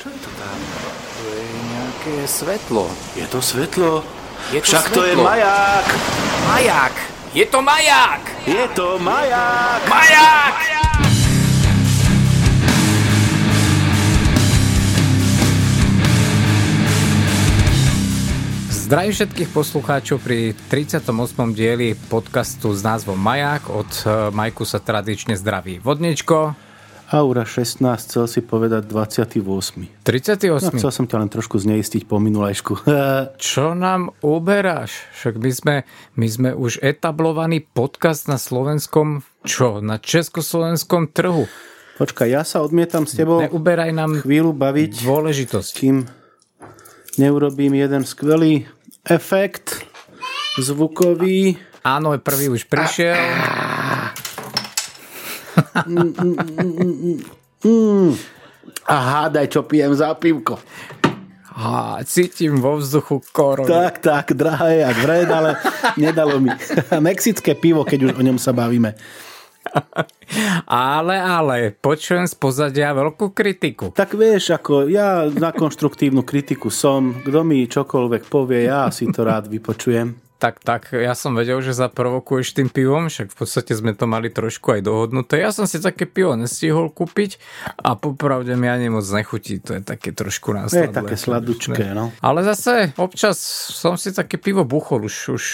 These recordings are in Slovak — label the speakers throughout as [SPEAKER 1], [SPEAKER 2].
[SPEAKER 1] Čo je to tam? To je nejaké svetlo.
[SPEAKER 2] Je to svetlo?
[SPEAKER 1] Je to
[SPEAKER 2] Však to je
[SPEAKER 1] svetlo.
[SPEAKER 2] maják!
[SPEAKER 1] Maják! Je to maják!
[SPEAKER 2] Je to maják!
[SPEAKER 1] Maják! Zdravím všetkých poslucháčov pri 38. dieli podcastu s názvom Maják. Od eh, Majku sa tradične zdraví Vodničko.
[SPEAKER 2] Aura 16, chcel si povedať 28.
[SPEAKER 1] 38.
[SPEAKER 2] No, chcel som ťa len trošku zneistiť po minulajšku.
[SPEAKER 1] Čo nám uberáš? Však my sme, my sme už etablovaný podcast na slovenskom, čo? Na československom trhu.
[SPEAKER 2] Počkaj, ja sa odmietam s tebou
[SPEAKER 1] Neuberaj nám
[SPEAKER 2] chvíľu baviť,
[SPEAKER 1] dôležitosť.
[SPEAKER 2] kým neurobím jeden skvelý efekt zvukový.
[SPEAKER 1] Áno, prvý už prišiel.
[SPEAKER 2] A hádaj, čo pijem za pivko.
[SPEAKER 1] A cítim vo vzduchu koronu.
[SPEAKER 2] Tak, tak, drahé jak vred, ale nedalo mi. Mexické pivo, keď už o ňom sa bavíme.
[SPEAKER 1] Ale, ale, počujem z pozadia veľkú kritiku.
[SPEAKER 2] Tak vieš, ako ja na konštruktívnu kritiku som, kto mi čokoľvek povie, ja si to rád vypočujem.
[SPEAKER 1] Tak, tak, ja som vedel, že zaprovokuješ tým pivom, však v podstate sme to mali trošku aj dohodnuté. Ja som si také pivo nestihol kúpiť a popravde mi ani moc nechutí, to je také trošku
[SPEAKER 2] Je
[SPEAKER 1] následné.
[SPEAKER 2] také sladučké, no.
[SPEAKER 1] Ale zase občas som si také pivo buchol už, už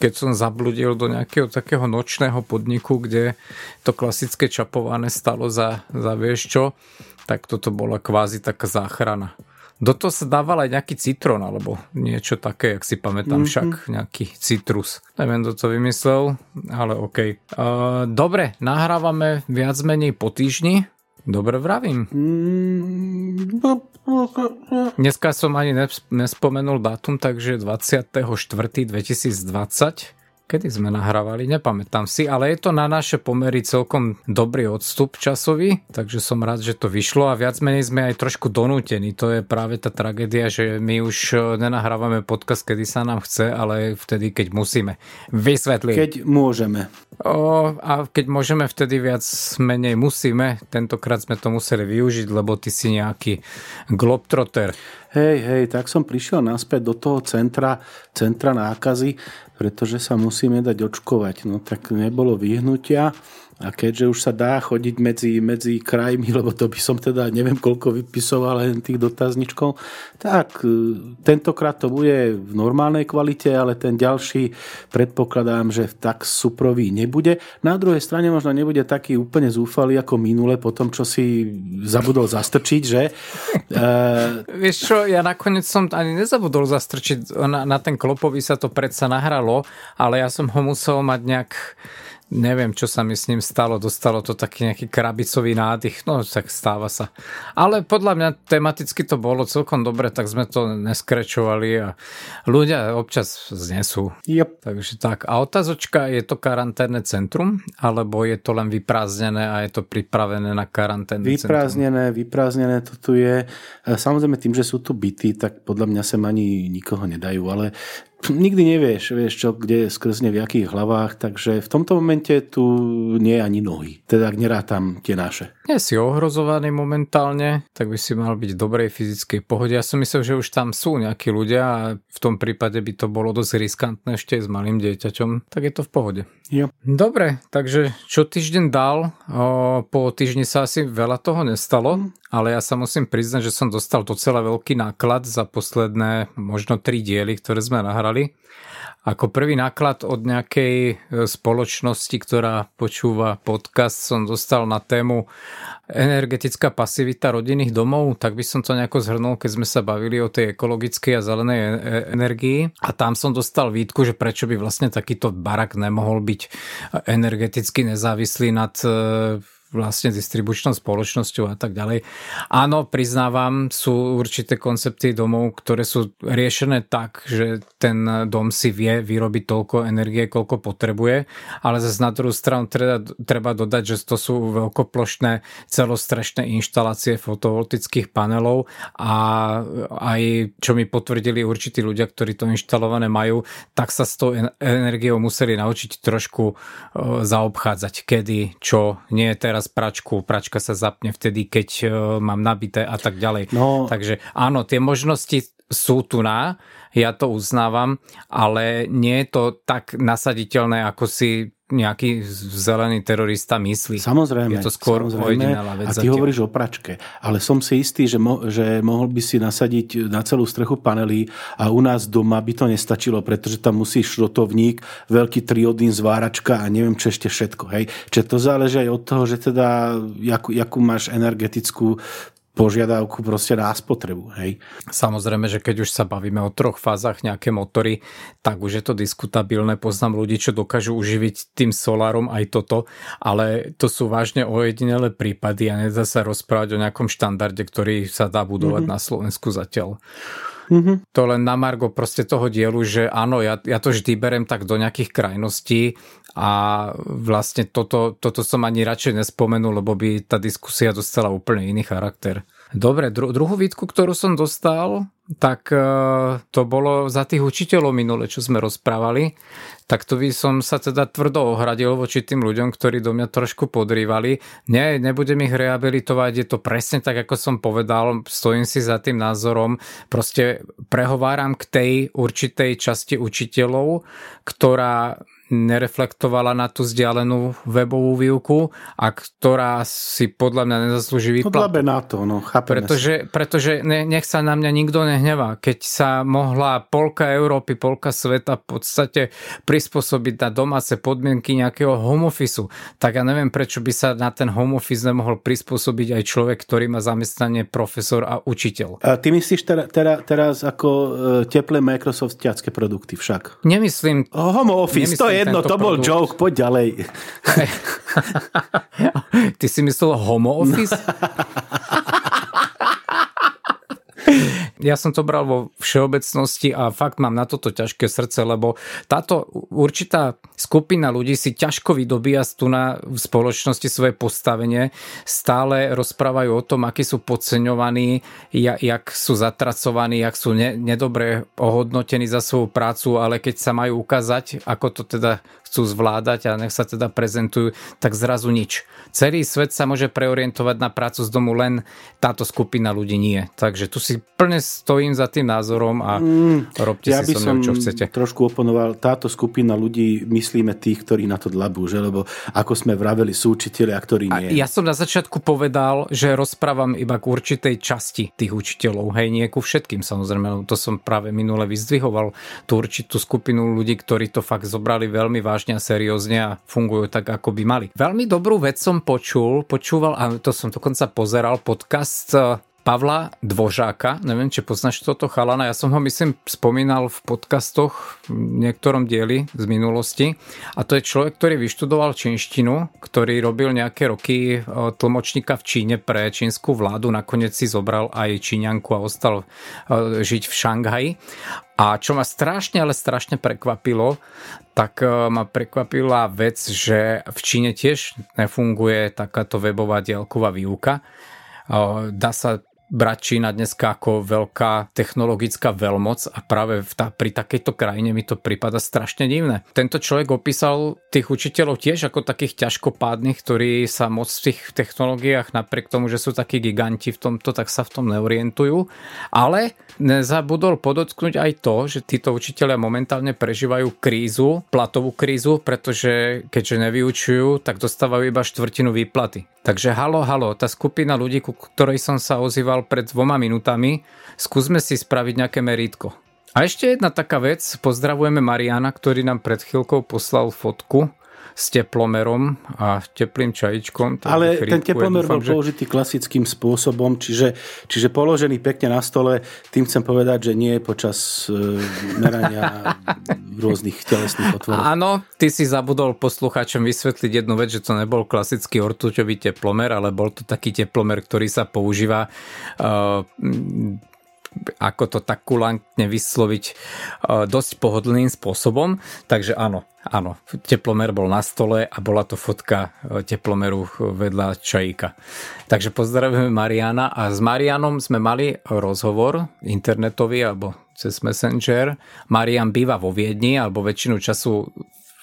[SPEAKER 1] keď som zabludil do nejakého takého nočného podniku, kde to klasické čapované stalo za, za vieš čo, tak toto bola kvázi taká záchrana. Do toho sa dával aj nejaký citrón, alebo niečo také, jak si pamätám však, nejaký citrus. Neviem, kto to vymyslel, ale OK. Uh, dobre, nahrávame viac menej po týždni. Dobre vravím. Dneska som ani nes- nespomenul dátum, takže 24.2020. Kedy sme nahrávali, nepamätám si, ale je to na naše pomery celkom dobrý odstup časový, takže som rád, že to vyšlo a viac menej sme aj trošku donútení. To je práve tá tragédia, že my už e, nenahrávame podcast, kedy sa nám chce, ale vtedy, keď musíme. Vysvetlím.
[SPEAKER 2] Keď môžeme.
[SPEAKER 1] O, a keď môžeme, vtedy viac menej musíme. Tentokrát sme to museli využiť, lebo ty si nejaký globtrotter.
[SPEAKER 2] Hej, hej, tak som prišiel naspäť do toho centra, centra nákazy, pretože sa musíme dať očkovať. No tak nebolo vyhnutia a keďže už sa dá chodiť medzi, medzi krajmi, lebo to by som teda neviem koľko vypisoval len tých dotazničkov, tak e, tentokrát to bude v normálnej kvalite, ale ten ďalší predpokladám, že tak suprový nebude. Na druhej strane možno nebude taký úplne zúfalý ako minule po tom, čo si zabudol zastrčiť, že? E,
[SPEAKER 1] Vieš čo, ja nakoniec som ani nezabudol zastrčiť, na, na ten klopový sa to predsa nahralo, ale ja som ho musel mať nejak neviem, čo sa mi s ním stalo, dostalo to taký nejaký krabicový nádych, no tak stáva sa. Ale podľa mňa tematicky to bolo celkom dobre, tak sme to neskrečovali a ľudia občas znesú.
[SPEAKER 2] yep.
[SPEAKER 1] Takže tak. A otázočka, je to karanténne centrum, alebo je to len vyprázdnené a je to pripravené na karanténne centrum?
[SPEAKER 2] Vyprázdnené, vyprázdnené to tu je. E, Samozrejme tým, že sú tu byty, tak podľa mňa sem ani nikoho nedajú, ale nikdy nevieš, vieš čo, kde skrzne v akých hlavách, takže v tomto momente tu nie ani nohy. Teda ak nerátam tie naše.
[SPEAKER 1] Nie si ohrozovaný momentálne, tak by si mal byť v dobrej fyzickej pohode. Ja som myslel, že už tam sú nejakí ľudia a v tom prípade by to bolo dosť riskantné ešte s malým dieťaťom, tak je to v pohode.
[SPEAKER 2] Jo.
[SPEAKER 1] Dobre, takže čo týždeň dal, o, po týždni sa asi veľa toho nestalo, ale ja sa musím priznať, že som dostal docela veľký náklad za posledné možno tri diely, ktoré sme nahrali. Ako prvý náklad od nejakej e, spoločnosti, ktorá počúva podcast, som dostal na tému energetická pasivita rodinných domov, tak by som to nejako zhrnul, keď sme sa bavili o tej ekologickej a zelenej e- e- energii. A tam som dostal výtku, že prečo by vlastne takýto barak nemohol byť energeticky nezávislý nad e, vlastne distribučnou spoločnosťou a tak ďalej. Áno, priznávam, sú určité koncepty domov, ktoré sú riešené tak, že ten dom si vie vyrobiť toľko energie, koľko potrebuje, ale zase na druhú stranu treba, treba dodať, že to sú veľkoplošné celostrešné inštalácie fotovoltických panelov a aj čo mi potvrdili určití ľudia, ktorí to inštalované majú, tak sa s tou energiou museli naučiť trošku zaobchádzať, kedy, čo, nie je teraz raz pračku, pračka sa zapne vtedy, keď uh, mám nabité a tak ďalej. No. Takže áno, tie možnosti sú tu na, ja to uznávam, ale nie je to tak nasaditeľné, ako si nejaký zelený terorista myslí.
[SPEAKER 2] Samozrejme.
[SPEAKER 1] Je to skôr
[SPEAKER 2] samozrejme.
[SPEAKER 1] vec.
[SPEAKER 2] A ty hovoríš o pračke. Ale som si istý, že, mo- že mohol by si nasadiť na celú strechu panelí a u nás doma by to nestačilo, pretože tam musí šrotovník, veľký triodín, zváračka a neviem čo ešte všetko. Hej. Čiže to záleží aj od toho, že teda jakú, jakú máš energetickú požiadavku proste na spotrebu. Hej.
[SPEAKER 1] Samozrejme, že keď už sa bavíme o troch fázach nejaké motory, tak už je to diskutabilné. Poznám ľudí, čo dokážu uživiť tým solárom aj toto, ale to sú vážne ojedinelé prípady a nedá sa rozprávať o nejakom štandarde, ktorý sa dá budovať mm-hmm. na Slovensku zatiaľ. Mm-hmm. To len na Margo proste toho dielu, že áno, ja, ja to vždy berem tak do nejakých krajností a vlastne toto, toto som ani radšej nespomenul, lebo by tá diskusia dostala úplne iný charakter. Dobre, dru- druhú výtku, ktorú som dostal, tak uh, to bolo za tých učiteľov minule, čo sme rozprávali. Tak to by som sa teda tvrdo ohradil voči tým ľuďom, ktorí do mňa trošku podrývali. Nie, nebudem ich rehabilitovať, je to presne tak, ako som povedal, stojím si za tým názorom. Proste prehováram k tej určitej časti učiteľov, ktorá nereflektovala na tú vzdialenú webovú výuku a ktorá si podľa mňa nezaslúži výplatu.
[SPEAKER 2] Podľa na to, no, chápeme
[SPEAKER 1] Pretože, pretože ne, nech sa na mňa nikto nehnevá. Keď sa mohla polka Európy, polka sveta v podstate prispôsobiť na domáce podmienky nejakého home office, tak ja neviem, prečo by sa na ten home office nemohol prispôsobiť aj človek, ktorý má zamestnanie profesor a učiteľ.
[SPEAKER 2] A ty myslíš tera, tera, teraz ako e, teplé Microsoftiacké produkty však?
[SPEAKER 1] Nemyslím.
[SPEAKER 2] Home office, nemyslím to je jedno, to bol produkt. joke, poď ďalej.
[SPEAKER 1] Ty si myslel home office? ja som to bral vo všeobecnosti a fakt mám na toto ťažké srdce, lebo táto určitá skupina ľudí si ťažko vydobíja tu na v spoločnosti svoje postavenie, stále rozprávajú o tom, akí sú podceňovaní, jak sú zatracovaní, jak sú ne, nedobre ohodnotení za svoju prácu, ale keď sa majú ukázať, ako to teda chcú zvládať a nech sa teda prezentujú, tak zrazu nič. Celý svet sa môže preorientovať na prácu z domu, len táto skupina ľudí nie. Takže tu si plne stojím za tým názorom a mm, robte ja si so mnou, čo chcete.
[SPEAKER 2] trošku oponoval, táto skupina ľudí myslíme tých, ktorí na to dlabú, že? lebo ako sme vraveli, sú učiteľia, ktorí nie.
[SPEAKER 1] A ja som na začiatku povedal, že rozprávam iba k určitej časti tých učiteľov, hej, nie ku všetkým samozrejme, to som práve minule vyzdvihoval tú určitú skupinu ľudí, ktorí to fakt zobrali veľmi vážne vážne a seriózne a fungujú tak, ako by mali. Veľmi dobrú vec som počul, počúval, a to som dokonca pozeral, podcast eh, Pavla Dvožáka, neviem, či poznáš toto chalana, ja som ho myslím spomínal v podcastoch v niektorom dieli z minulosti. A to je človek, ktorý vyštudoval čínštinu, ktorý robil nejaké roky eh, tlmočníka v Číne pre čínsku vládu, nakoniec si zobral aj Číňanku a ostal eh, žiť v Šanghaji a čo ma strašne, ale strašne prekvapilo, tak e, ma prekvapila vec, že v Číne tiež nefunguje takáto webová diaľková výuka. E, dá sa brať Čína dneska ako veľká technologická veľmoc a práve v ta, pri takejto krajine mi to prípada strašne divné. Tento človek opísal tých učiteľov tiež ako takých ťažkopádnych, ktorí sa moc v tých technológiách napriek tomu, že sú takí giganti v tomto, tak sa v tom neorientujú. Ale nezabudol podotknúť aj to, že títo učiteľia momentálne prežívajú krízu, platovú krízu, pretože keďže nevyučujú, tak dostávajú iba štvrtinu výplaty. Takže halo, halo, tá skupina ľudí, ku ktorej som sa ozýval pred dvoma minutami, skúsme si spraviť nejaké merítko. A ešte jedna taká vec, pozdravujeme Mariana, ktorý nám pred chvíľkou poslal fotku s teplomerom a teplým čajičkom.
[SPEAKER 2] Ale ten teplomer bol že... použitý klasickým spôsobom, čiže, čiže položený pekne na stole, tým chcem povedať, že nie počas uh, merania rôznych telesných otvorov.
[SPEAKER 1] Áno, ty si zabudol poslucháčom vysvetliť jednu vec, že to nebol klasický ortuťový teplomer, ale bol to taký teplomer, ktorý sa používa uh, ako to tak kulantne vysloviť, e, dosť pohodlným spôsobom. Takže áno, áno, teplomer bol na stole a bola to fotka e, teplomeru vedľa čajíka. Takže pozdravujeme Mariana a s Marianom sme mali rozhovor internetový alebo cez Messenger. Marian býva vo Viedni alebo väčšinu času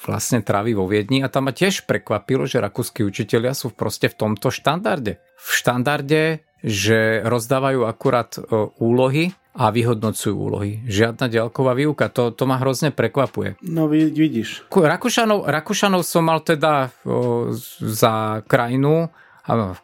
[SPEAKER 1] vlastne trávi vo Viedni a tam ma tiež prekvapilo, že rakúsky učitelia sú proste v tomto štandarde. V štandarde, že rozdávajú akurát e, úlohy a vyhodnocujú úlohy. Žiadna ďalková výuka, to, to ma hrozne prekvapuje.
[SPEAKER 2] No vidíš.
[SPEAKER 1] Rakúšanov, Rakúšanov som mal teda o, za krajinu,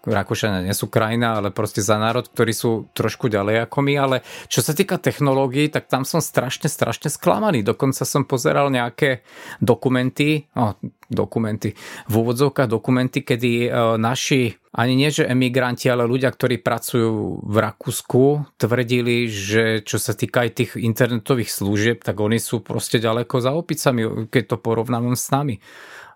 [SPEAKER 1] Rakúšania nie sú krajina, ale proste za národ, ktorí sú trošku ďalej ako my, ale čo sa týka technológií, tak tam som strašne, strašne sklamaný. Dokonca som pozeral nejaké dokumenty, oh, dokumenty, v úvodzovkách dokumenty, kedy e, naši ani nie, že emigranti, ale ľudia, ktorí pracujú v Rakúsku, tvrdili, že čo sa týka aj tých internetových služieb, tak oni sú proste ďaleko za opicami, keď to porovnávam s nami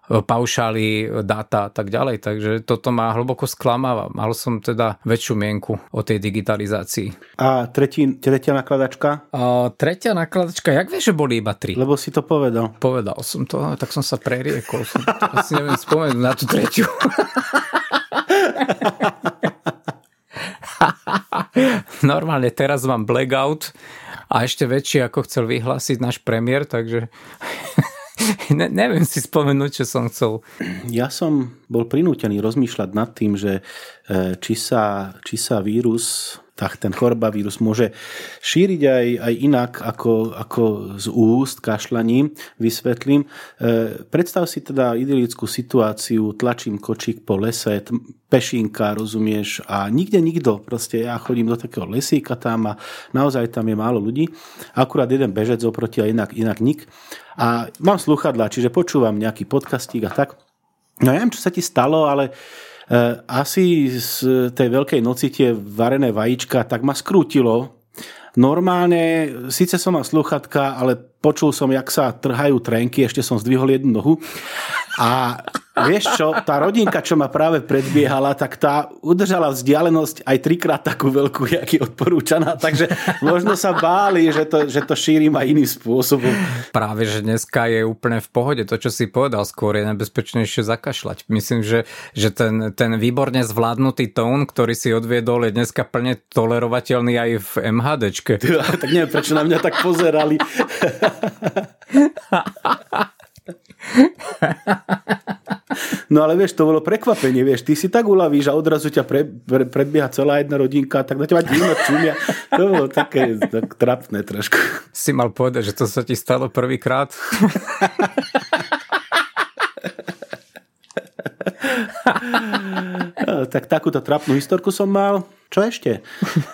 [SPEAKER 1] paušály, dáta a tak ďalej. Takže toto ma hlboko sklamáva. Mal som teda väčšiu mienku o tej digitalizácii.
[SPEAKER 2] A tretí, tretia nakladačka?
[SPEAKER 1] A tretia nakladačka, jak vieš, že boli iba tri?
[SPEAKER 2] Lebo si to povedal.
[SPEAKER 1] Povedal som to, tak som sa preriekol. Som, asi neviem spomenúť na tú tretiu. Normálne teraz mám blackout a ešte väčší, ako chcel vyhlásiť náš premiér, takže ne, neviem si spomenúť, čo som chcel.
[SPEAKER 2] Ja som bol prinútený rozmýšľať nad tým, že e, či sa, či sa vírus tak ten choroba vírus môže šíriť aj, aj inak ako, ako z úst kašľaním. Vysvetlím. E, predstav si teda idylickú situáciu, tlačím kočík po lese, pešinka, rozumieš, a nikde nikto. Proste ja chodím do takého lesíka tam a naozaj tam je málo ľudí. Akurát jeden bežec oproti a inak, inak nik. A mám sluchadla, čiže počúvam nejaký podcastík a tak. No ja neviem, čo sa ti stalo, ale asi z tej veľkej noci tie varené vajíčka tak ma skrútilo. Normálne, síce som mal sluchatka, ale počul som, jak sa trhajú trenky, ešte som zdvihol jednu nohu. A vieš čo, tá rodinka, čo ma práve predbiehala, tak tá udržala vzdialenosť aj trikrát takú veľkú, jak je odporúčaná, takže možno sa báli, že to, že to šírim aj iným spôsobom.
[SPEAKER 1] Práve, že dneska je úplne v pohode. To, čo si povedal, skôr je nebezpečnejšie zakašľať. Myslím, že, že ten, ten výborne zvládnutý tón, ktorý si odviedol, je dneska plne tolerovateľný aj v MHDčke.
[SPEAKER 2] tak neviem, prečo na mňa tak pozerali. No ale vieš, to bolo prekvapenie, vieš, ty si tak uľavíš a odrazu ťa pre, pre, predbieha celá jedna rodinka, tak na teba divno čumia. To bolo také tak trapné trošku.
[SPEAKER 1] Si mal povedať, že to sa ti stalo prvýkrát?
[SPEAKER 2] tak takúto trapnú historku som mal. Čo ešte?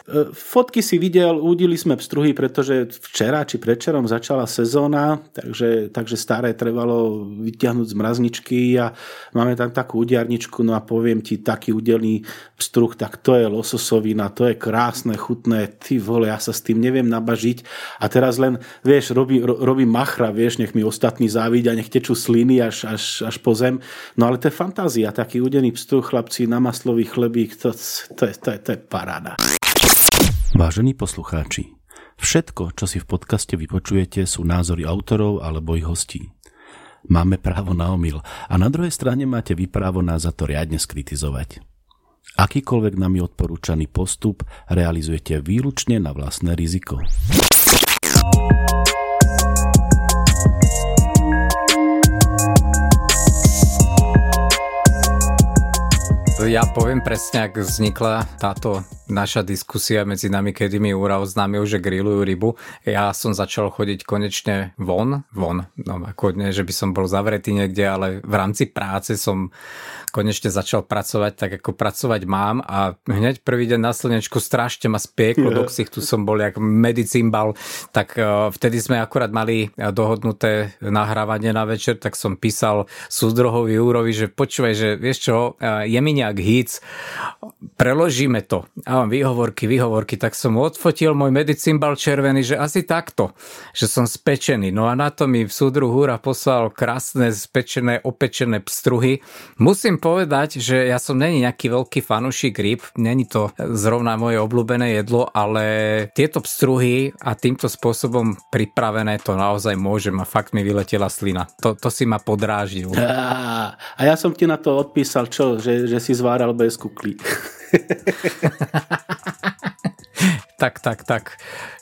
[SPEAKER 2] E, fotky si videl, údili sme pstruhy, pretože včera či predčerom začala sezóna, takže, takže staré trebalo vyťahnuť z mrazničky a máme tam takú udiarničku, no a poviem ti, taký udelný pstruh, tak to je lososovina, to je krásne, chutné, ty vole, ja sa s tým neviem nabažiť a teraz len, vieš, robí, robí machra, vieš, nech mi ostatní závidia, nech tečú sliny až, až, až po zem, no ale to je fantázia, taký udený pstruh, chlapci, na maslový chlebík, to, to, to, je, to je paráda.
[SPEAKER 3] Vážení poslucháči, všetko, čo si v podcaste vypočujete, sú názory autorov alebo ich hostí. Máme právo na omyl a na druhej strane máte vy právo nás za to riadne skritizovať. Akýkoľvek nami odporúčaný postup realizujete výlučne na vlastné riziko.
[SPEAKER 1] Ja poviem presne, ak vznikla táto naša diskusia medzi nami, kedy mi Úra oznámil, že grillujú rybu. Ja som začal chodiť konečne von, von, no ako nie, že by som bol zavretý niekde, ale v rámci práce som konečne začal pracovať tak, ako pracovať mám a hneď prvý deň na slnečku strašne ma spieklo yeah. do ksichtu, som bol jak medicimbal, tak uh, vtedy sme akurát mali dohodnuté nahrávanie na večer, tak som písal súdrohovi Úrovi, že počúvaj, že vieš čo, uh, je mi nejak hýc, preložíme to. A mám výhovorky, výhovorky, tak som odfotil môj medicimbal červený, že asi takto, že som spečený. No a na to mi v súdru Húra poslal krásne spečené, opečené pstruhy. Musím povedať, že ja som není nejaký veľký fanušik rýb, není to zrovna moje obľúbené jedlo, ale tieto pstruhy a týmto spôsobom pripravené to naozaj môžem a fakt mi vyletela slina. To, to si ma podrážil.
[SPEAKER 2] A, a ja som ti na to odpísal, čo, že, že si zváral bez kukly.
[SPEAKER 1] Tak, tak, tak.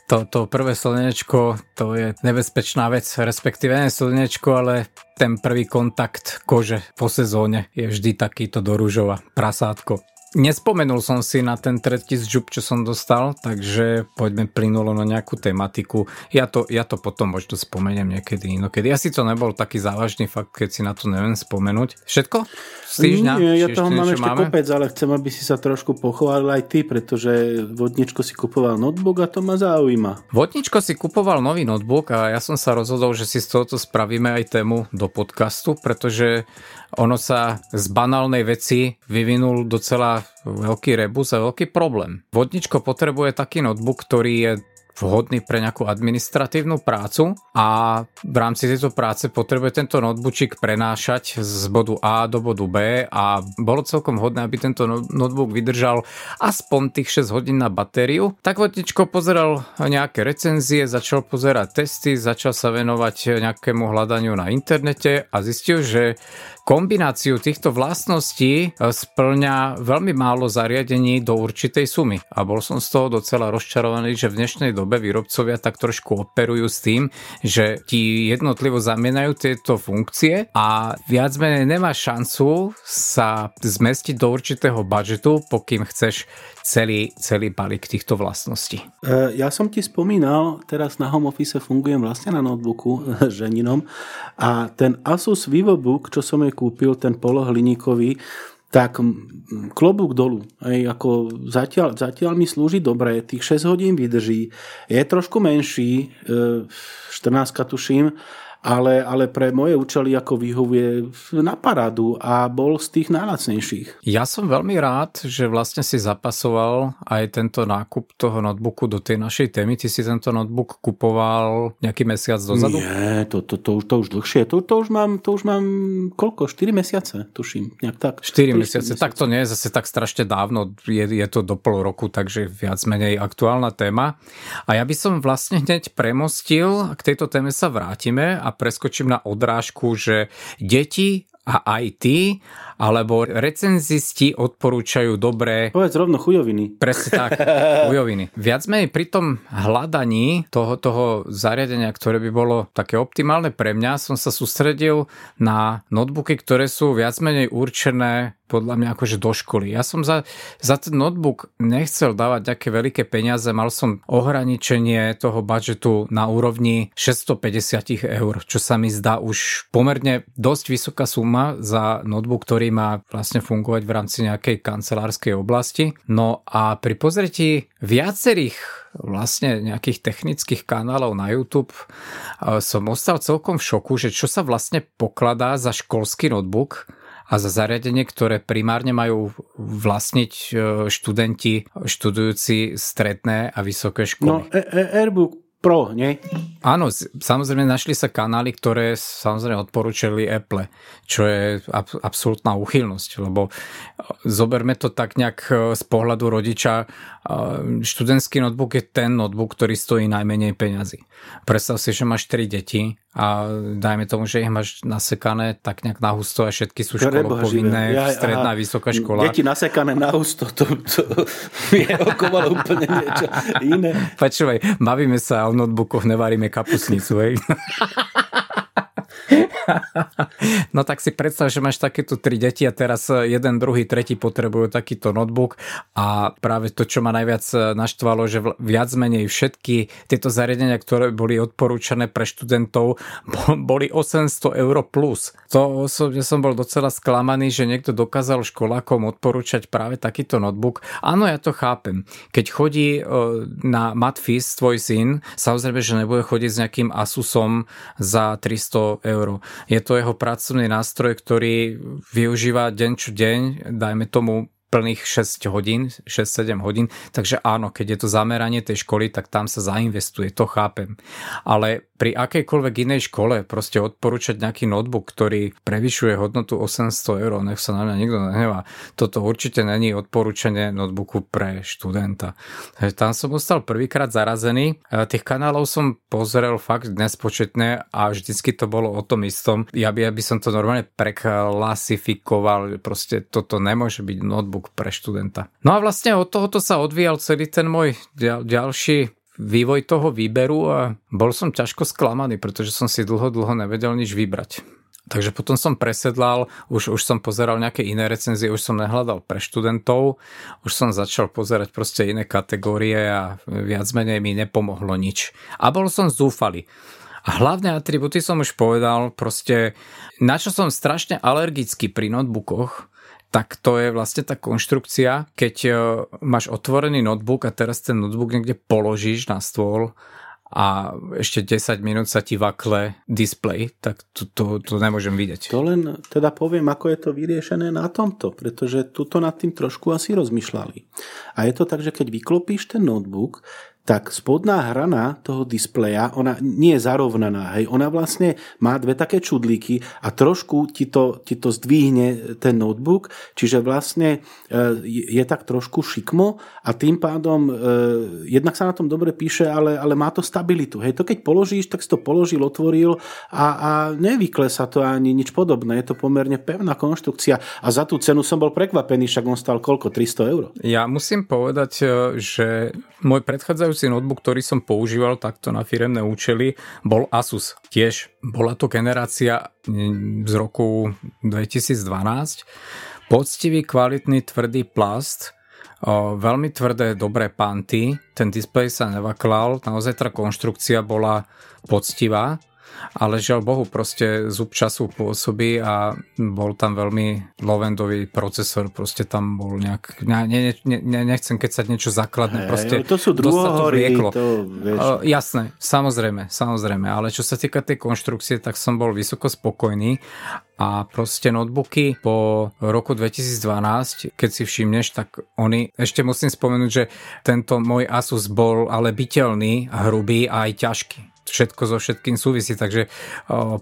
[SPEAKER 1] To, to prvé slnečko, to je nebezpečná vec, respektíve nie slnečko, ale ten prvý kontakt kože po sezóne je vždy takýto do rúžova prasátko. Nespomenul som si na ten tretí zžup, čo som dostal, takže poďme plynulo na nejakú tematiku. Ja to, ja to potom možno spomeniem niekedy inokedy. Asi to nebol taký závažný fakt, keď si na to neviem spomenúť. Všetko? Z týždňa?
[SPEAKER 2] Nie, ja toho mám ešte máme? kopec, ale chcem, aby si sa trošku pochválil aj ty, pretože Vodničko si kupoval notebook a to ma zaujíma.
[SPEAKER 1] Vodničko si kupoval nový notebook a ja som sa rozhodol, že si z tohoto spravíme aj tému do podcastu, pretože ono sa z banálnej veci vyvinul docela veľký rebus a veľký problém. Vodničko potrebuje taký notebook, ktorý je vhodný pre nejakú administratívnu prácu a v rámci tejto práce potrebuje tento notebookčik prenášať z bodu A do bodu B a bolo celkom hodné, aby tento no-, notebook vydržal aspoň tých 6 hodín na batériu. Tak vodničko pozeral nejaké recenzie, začal pozerať testy, začal sa venovať nejakému hľadaniu na internete a zistil, že Kombináciu týchto vlastností e, splňa veľmi málo zariadení do určitej sumy. A bol som z toho docela rozčarovaný, že v dnešnej dobe výrobcovia tak trošku operujú s tým, že ti jednotlivo zamienajú tieto funkcie a viac menej nemá šancu sa zmestiť do určitého budžetu, pokým chceš celý, celý balík týchto vlastností.
[SPEAKER 2] E, ja som ti spomínal, teraz na home office fungujem vlastne na notebooku s ženinom a ten Asus VivoBook, čo som jej kúpil, ten polohliníkový, tak klobúk dolu. Ej, ako zatiaľ, zatiaľ mi slúži dobre, tých 6 hodín vydrží. Je trošku menší, 14 e, tuším, ale, ale pre moje účely ako vyhovuje na parádu a bol z tých najlacnejších.
[SPEAKER 1] Ja som veľmi rád, že vlastne si zapasoval aj tento nákup toho notebooku do tej našej témy. Ty si tento notebook kupoval nejaký mesiac dozadu?
[SPEAKER 2] Nie, to, to, to, už, to už dlhšie. To, to, už mám, to už mám koľko? 4 mesiace, tuším. Nejak tak.
[SPEAKER 1] 4, 4 mesiace. mesiace. Tak to nie je zase tak strašne dávno. Je, je to do pol roku, takže viac menej aktuálna téma. A ja by som vlastne hneď premostil, k tejto téme sa vrátime a preskočím na odrážku, že deti a aj ty, alebo recenzisti odporúčajú dobré...
[SPEAKER 2] Povedz rovno chujoviny.
[SPEAKER 1] Presne tak, chujoviny. Viac menej pri tom hľadaní toho, toho zariadenia, ktoré by bolo také optimálne pre mňa, som sa sústredil na notebooky, ktoré sú viac menej určené podľa mňa akože do školy. Ja som za, za ten notebook nechcel dávať nejaké veľké peniaze, mal som ohraničenie toho budžetu na úrovni 650 eur, čo sa mi zdá už pomerne dosť vysoká suma za notebook, ktorý má vlastne fungovať v rámci nejakej kancelárskej oblasti. No a pri pozretí viacerých vlastne nejakých technických kanálov na YouTube eh, som ostal celkom v šoku, že čo sa vlastne pokladá za školský notebook a za zariadenie, ktoré primárne majú vlastniť e, študenti študujúci stredné a vysoké školy.
[SPEAKER 2] No, e- e- Airbook Pro, nie?
[SPEAKER 1] Áno, samozrejme našli sa kanály, ktoré samozrejme odporúčali Apple, čo je ab- absolútna úchylnosť, lebo zoberme to tak nejak z pohľadu rodiča, študentský notebook je ten notebook, ktorý stojí najmenej peňazí. Predstav si, že máš 3 deti a dajme tomu, že ich máš nasekané tak nejak na husto a všetky sú školopovinné, ja, stredná, aha, vysoká škola.
[SPEAKER 2] Deti nasekané na husto, to, to je okovalo úplne niečo iné.
[SPEAKER 1] Počúvaj, bavíme sa o notebookoch, nevaríme kapusnicu, hej. no tak si predstav, že máš takéto tri deti a teraz jeden, druhý, tretí potrebujú takýto notebook a práve to, čo ma najviac naštvalo, že viac menej všetky tieto zariadenia, ktoré boli odporúčané pre študentov, boli 800 eur plus. To osobne som bol docela sklamaný, že niekto dokázal školákom odporúčať práve takýto notebook. Áno, ja to chápem. Keď chodí e, na Matfis tvoj syn, samozrejme, že nebude chodiť s nejakým Asusom za 300 eur eur. Je to jeho pracovný nástroj, ktorý využíva deň čo deň, dajme tomu plných 6 hodín, 6-7 hodín, takže áno, keď je to zameranie tej školy, tak tam sa zainvestuje, to chápem. Ale pri akejkoľvek inej škole proste odporúčať nejaký notebook, ktorý prevyšuje hodnotu 800 eur, nech sa na mňa nikto nehnevá. Toto určite není odporúčanie notebooku pre študenta. Takže tam som ostal prvýkrát zarazený. Tých kanálov som pozrel fakt nespočetne a vždycky to bolo o tom istom. Ja by, ja by som to normálne preklasifikoval, proste toto nemôže byť notebook notebook pre študenta. No a vlastne od tohoto sa odvíjal celý ten môj ďal, ďalší vývoj toho výberu a bol som ťažko sklamaný, pretože som si dlho, dlho nevedel nič vybrať. Takže potom som presedlal, už, už som pozeral nejaké iné recenzie, už som nehľadal pre študentov, už som začal pozerať proste iné kategórie a viac menej mi nepomohlo nič. A bol som zúfalý. A hlavné atributy som už povedal, proste na čo som strašne alergický pri notebookoch, tak to je vlastne tá konštrukcia, keď e, máš otvorený notebook a teraz ten notebook niekde položíš na stôl a ešte 10 minút sa ti vakle display, tak to, to, to nemôžem vidieť.
[SPEAKER 2] To len teda poviem, ako je to vyriešené na tomto, pretože tuto nad tým trošku asi rozmýšľali. A je to tak, že keď vyklopíš ten notebook, tak spodná hrana toho displeja, ona nie je zarovnaná, hej, ona vlastne má dve také čudlíky a trošku ti to, ti to zdvihne ten notebook, čiže vlastne e, je tak trošku šikmo a tým pádom e, jednak sa na tom dobre píše, ale, ale má to stabilitu. Hej, to keď položíš, tak si to položil, otvoril a, a nevykle sa to ani nič podobné. Je to pomerne pevná konštrukcia a za tú cenu som bol prekvapený, však on stal koľko? 300 eur?
[SPEAKER 1] Ja musím povedať, e, že môj predchádzajúci predchádzajúci notebook, ktorý som používal takto na firemné účely, bol Asus. Tiež bola to generácia mm, z roku 2012. Poctivý, kvalitný, tvrdý plast, o, veľmi tvrdé, dobré panty, ten displej sa nevaklal, naozaj tá konštrukcia bola poctivá ale žiaľ Bohu, proste zub času pôsobí a bol tam veľmi lovendový procesor, proste tam bol nejak, ne, ne, ne, nechcem keď sa niečo zakladne, proste
[SPEAKER 2] to sú druhohory, to, to vieš.
[SPEAKER 1] Jasné, samozrejme, samozrejme, ale čo sa týka tej konštrukcie, tak som bol vysoko spokojný a proste notebooky po roku 2012, keď si všimneš, tak oni, ešte musím spomenúť, že tento môj Asus bol ale bytelný, hrubý a aj ťažký všetko so všetkým súvisí, takže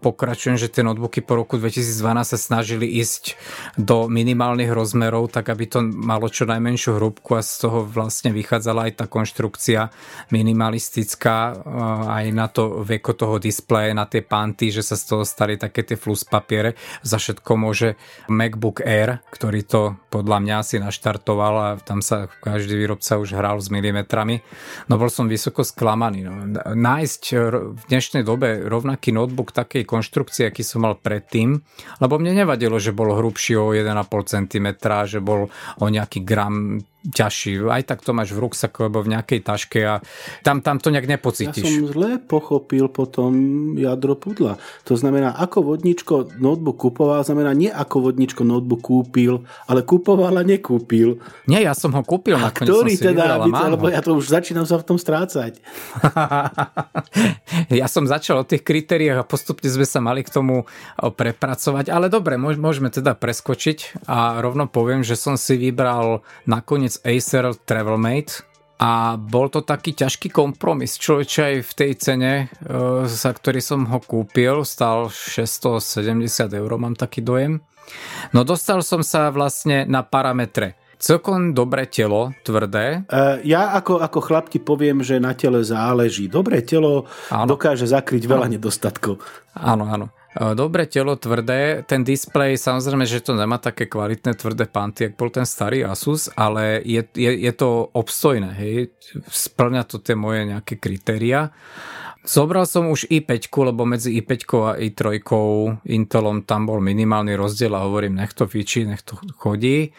[SPEAKER 1] pokračujem, že tie notebooky po roku 2012 sa snažili ísť do minimálnych rozmerov, tak aby to malo čo najmenšiu hrúbku a z toho vlastne vychádzala aj tá konštrukcia minimalistická aj na to veko toho displeje, na tie panty, že sa z toho stali také tie flus papiere. Za všetko môže MacBook Air, ktorý to podľa mňa si naštartoval a tam sa každý výrobca už hral s milimetrami. No bol som vysoko sklamaný. No. Nájsť v dnešnej dobe rovnaký notebook takej konštrukcie, aký som mal predtým, lebo mne nevadilo, že bol hrubší o 1,5 cm, že bol o nejaký gram ťažší. Aj tak to máš v ruksaku alebo v nejakej taške a tam, tam to nejak nepocítiš.
[SPEAKER 2] Ja som zle pochopil potom jadro pudla. To znamená, ako vodničko notebook kupoval, znamená nie ako vodničko notebook kúpil, ale kupoval a nekúpil.
[SPEAKER 1] Nie, ja som ho kúpil.
[SPEAKER 2] A ktorý som teda, vybral, lebo ja to už začínam sa v tom strácať.
[SPEAKER 1] ja som začal o tých kritériách a postupne sme sa mali k tomu prepracovať, ale dobre, môžeme teda preskočiť a rovno poviem, že som si vybral nakoniec nakoniec Acer Travelmate a bol to taký ťažký kompromis. Človeče aj v tej cene, e, za ktorý som ho kúpil, stal 670 eur, mám taký dojem. No dostal som sa vlastne na parametre celkom dobré telo, tvrdé.
[SPEAKER 2] Uh, ja ako, ako chlap ti poviem, že na tele záleží. Dobré telo áno. dokáže zakryť veľa áno. nedostatkov.
[SPEAKER 1] Áno, áno. Dobre telo, tvrdé. Ten displej, samozrejme, že to nemá také kvalitné tvrdé panty, ako bol ten starý Asus, ale je, je, je to obstojné, hej. Splňa to tie moje nejaké kritéria. Zobral som už i5, lebo medzi i5 a i3 Intelom tam bol minimálny rozdiel a hovorím, nech to fičí, nech to chodí.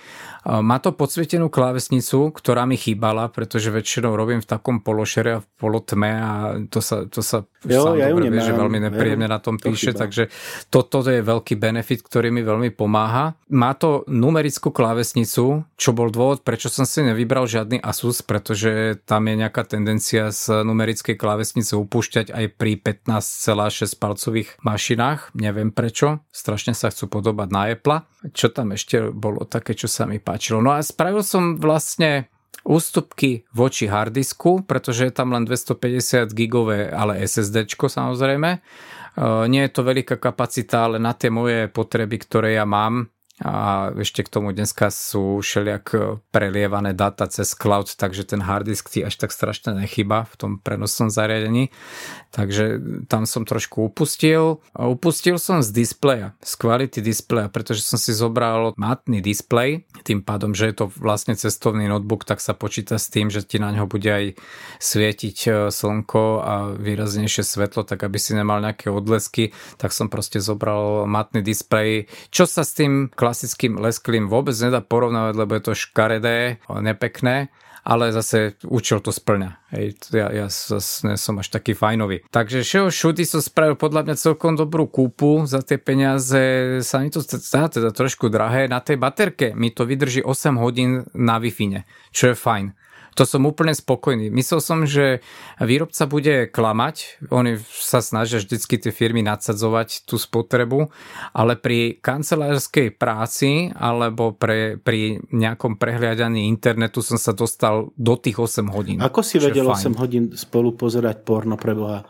[SPEAKER 1] Má to podsvietenú klávesnicu, ktorá mi chýbala, pretože väčšinou robím v takom pološere a v polotme a to sa, to sa jo, ja dobre vie, že veľmi nepríjemne ja, na tom píše, to takže toto to je veľký benefit, ktorý mi veľmi pomáha. Má to numerickú klávesnicu, čo bol dôvod, prečo som si nevybral žiadny Asus, pretože tam je nejaká tendencia z numerickej klávesnice upúšťať aj pri 15,6 palcových mašinách. Neviem prečo, strašne sa chcú podobať na Apple. Čo tam ešte bolo také, čo sa mi páči? Páčilo. No a spravil som vlastne ústupky voči hardisku, pretože je tam len 250 gigové, ale SSD samozrejme. E, nie je to veľká kapacita, ale na tie moje potreby, ktoré ja mám, a ešte k tomu dneska sú všelijak prelievané data cez cloud, takže ten hard disk ti až tak strašne nechyba v tom prenosnom zariadení. Takže tam som trošku upustil. A upustil som z displeja, z quality displeja, pretože som si zobral matný displej, tým pádom, že je to vlastne cestovný notebook, tak sa počíta s tým, že ti na ňo bude aj svietiť e, slnko a výraznejšie svetlo, tak aby si nemal nejaké odlesky, tak som proste zobral matný displej, čo sa s tým klasickým lesklým vôbec nedá porovnávať, lebo je to škaredé, nepekné, ale zase účel to splňa. Hej, ja, ja zase som až taký fajnový. Takže Sheo Shudy som spravil podľa mňa celkom dobrú kúpu za tie peniaze. Sa mi to zdá teda trošku drahé. Na tej baterke mi to vydrží 8 hodín na wi čo je fajn to som úplne spokojný. Myslel som, že výrobca bude klamať, oni sa snažia vždycky tie firmy nadsadzovať tú spotrebu, ale pri kancelárskej práci alebo pre, pri nejakom prehliadaní internetu som sa dostal do tých 8 hodín.
[SPEAKER 2] Ako si vedel 8 hodín spolu pozerať porno pre Boha?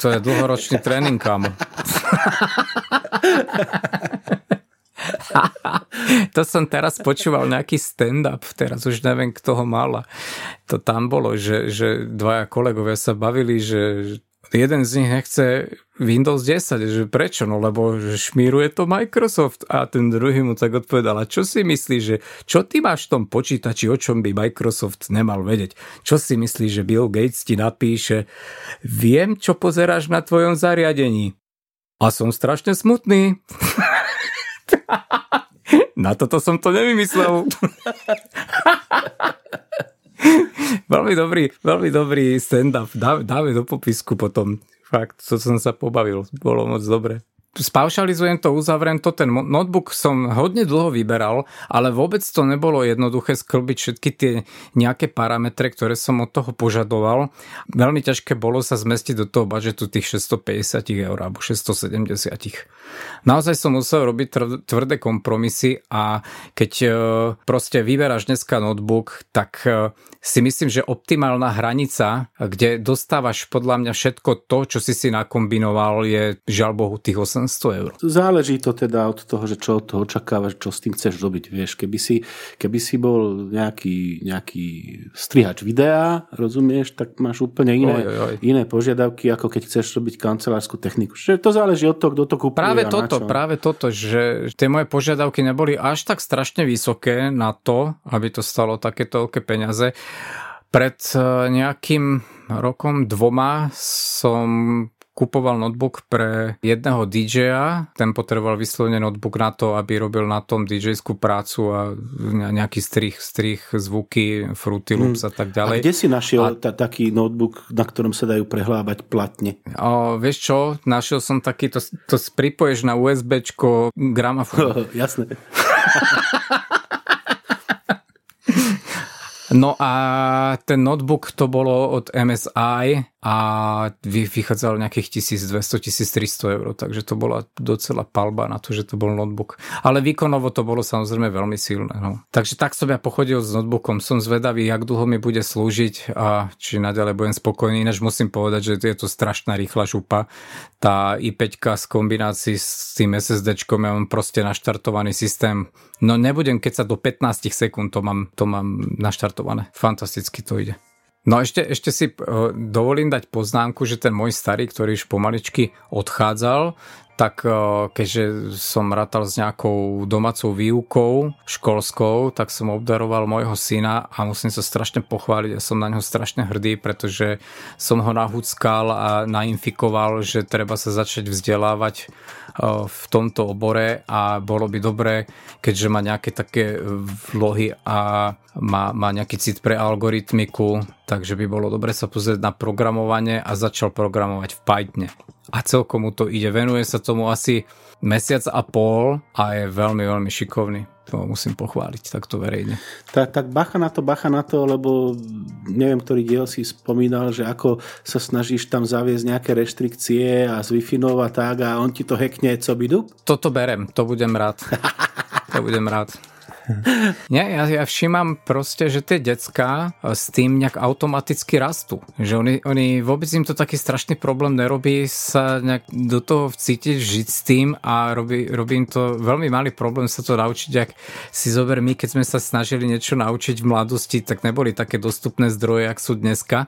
[SPEAKER 1] To je dlhoročný tréning, kámo. to som teraz počúval nejaký stand-up, teraz už neviem, kto ho mal. To tam bolo, že, že dvaja kolegovia sa bavili, že jeden z nich nechce Windows 10, že prečo? No lebo že šmíruje to Microsoft a ten druhý mu tak odpovedal, a čo si myslíš, že čo ty máš v tom počítači, o čom by Microsoft nemal vedieť? Čo si myslíš, že Bill Gates ti napíše, viem, čo pozeráš na tvojom zariadení a som strašne smutný. Na toto som to nevymyslel. veľmi dobrý, veľmi dobrý stand-up. Dáme, dáme do popisku potom. Fakt, to som sa pobavil. Bolo moc dobre spaušalizujem to, uzavriem to, ten notebook som hodne dlho vyberal, ale vôbec to nebolo jednoduché sklbiť všetky tie nejaké parametre, ktoré som od toho požadoval. Veľmi ťažké bolo sa zmestiť do toho budžetu tých 650 eur alebo 670. Naozaj som musel robiť tvrdé kompromisy a keď e, proste vyberáš dneska notebook, tak e, si myslím, že optimálna hranica, kde dostávaš podľa mňa všetko to, čo si si nakombinoval, je žiaľ Bohu tých 8 800 eur.
[SPEAKER 2] Záleží to teda od toho, že čo od toho očakávaš, čo s tým chceš robiť. Vieš, keby si, keby si bol nejaký, nejaký strihač videa, rozumieš, tak máš úplne iné, oj, oj, oj. iné požiadavky, ako keď chceš robiť kancelárskú techniku. Čiže to záleží od toho, kto to kúpuje.
[SPEAKER 1] Práve toto, práve toto, že tie moje požiadavky neboli až tak strašne vysoké na to, aby to stalo takéto veľké peniaze. Pred eh, nejakým rokom, dvoma som kupoval notebook pre jedného DJ-a, ten potreboval vyslovene notebook na to, aby robil na tom DJ-skú prácu a nejaký strich, strich zvuky, Fruity Loops hmm. a tak ďalej.
[SPEAKER 2] A kde si našiel a... t- taký notebook, na ktorom sa dajú prehlábať platne?
[SPEAKER 1] O, vieš čo, našiel som taký, to, to pripoješ na USBčko gramafón.
[SPEAKER 2] Jasné.
[SPEAKER 1] No a ten notebook to bolo od MSI a vychádzalo nejakých 1200-1300 eur, takže to bola docela palba na to, že to bol notebook. Ale výkonovo to bolo samozrejme veľmi silné. No. Takže tak som ja pochodil s notebookom, som zvedavý, jak dlho mi bude slúžiť a či naďalej budem spokojný, ináč musím povedať, že je to strašná rýchla župa. Tá i5 z kombinácii s tým SSDčkom, ja mám proste naštartovaný systém. No nebudem, keď sa do 15 sekúnd to mám, to mám naštartované. Fantasticky to ide. No ešte, ešte si uh, dovolím dať poznámku, že ten môj starý, ktorý už pomaličky odchádzal, tak uh, keďže som rátal s nejakou domácou výukou školskou, tak som obdaroval môjho syna a musím sa strašne pochváliť a som na neho strašne hrdý, pretože som ho nahúckal a nainfikoval, že treba sa začať vzdelávať v tomto obore a bolo by dobré, keďže má nejaké také vlohy a má, má nejaký cit pre algoritmiku, takže by bolo dobre sa pozrieť na programovanie a začal programovať v Pythone. A celkom mu to ide. Venuje sa tomu asi mesiac a pol a je veľmi, veľmi šikovný to musím pochváliť takto verejne.
[SPEAKER 2] Tak, tak bacha na to, bacha na to, lebo neviem, ktorý diel si spomínal, že ako sa snažíš tam zaviesť nejaké reštrikcie a z wi a tak a on ti to hekne, co by
[SPEAKER 1] Toto berem, to budem rád. to budem rád. Nie, ja, ja všímam proste, že tie decka s tým nejak automaticky rastú. Že oni, oni vôbec im to taký strašný problém nerobí sa nejak do toho cítiť, žiť s tým a robí, robí im to veľmi malý problém sa to naučiť, ak si zober my, keď sme sa snažili niečo naučiť v mladosti, tak neboli také dostupné zdroje, ak sú dneska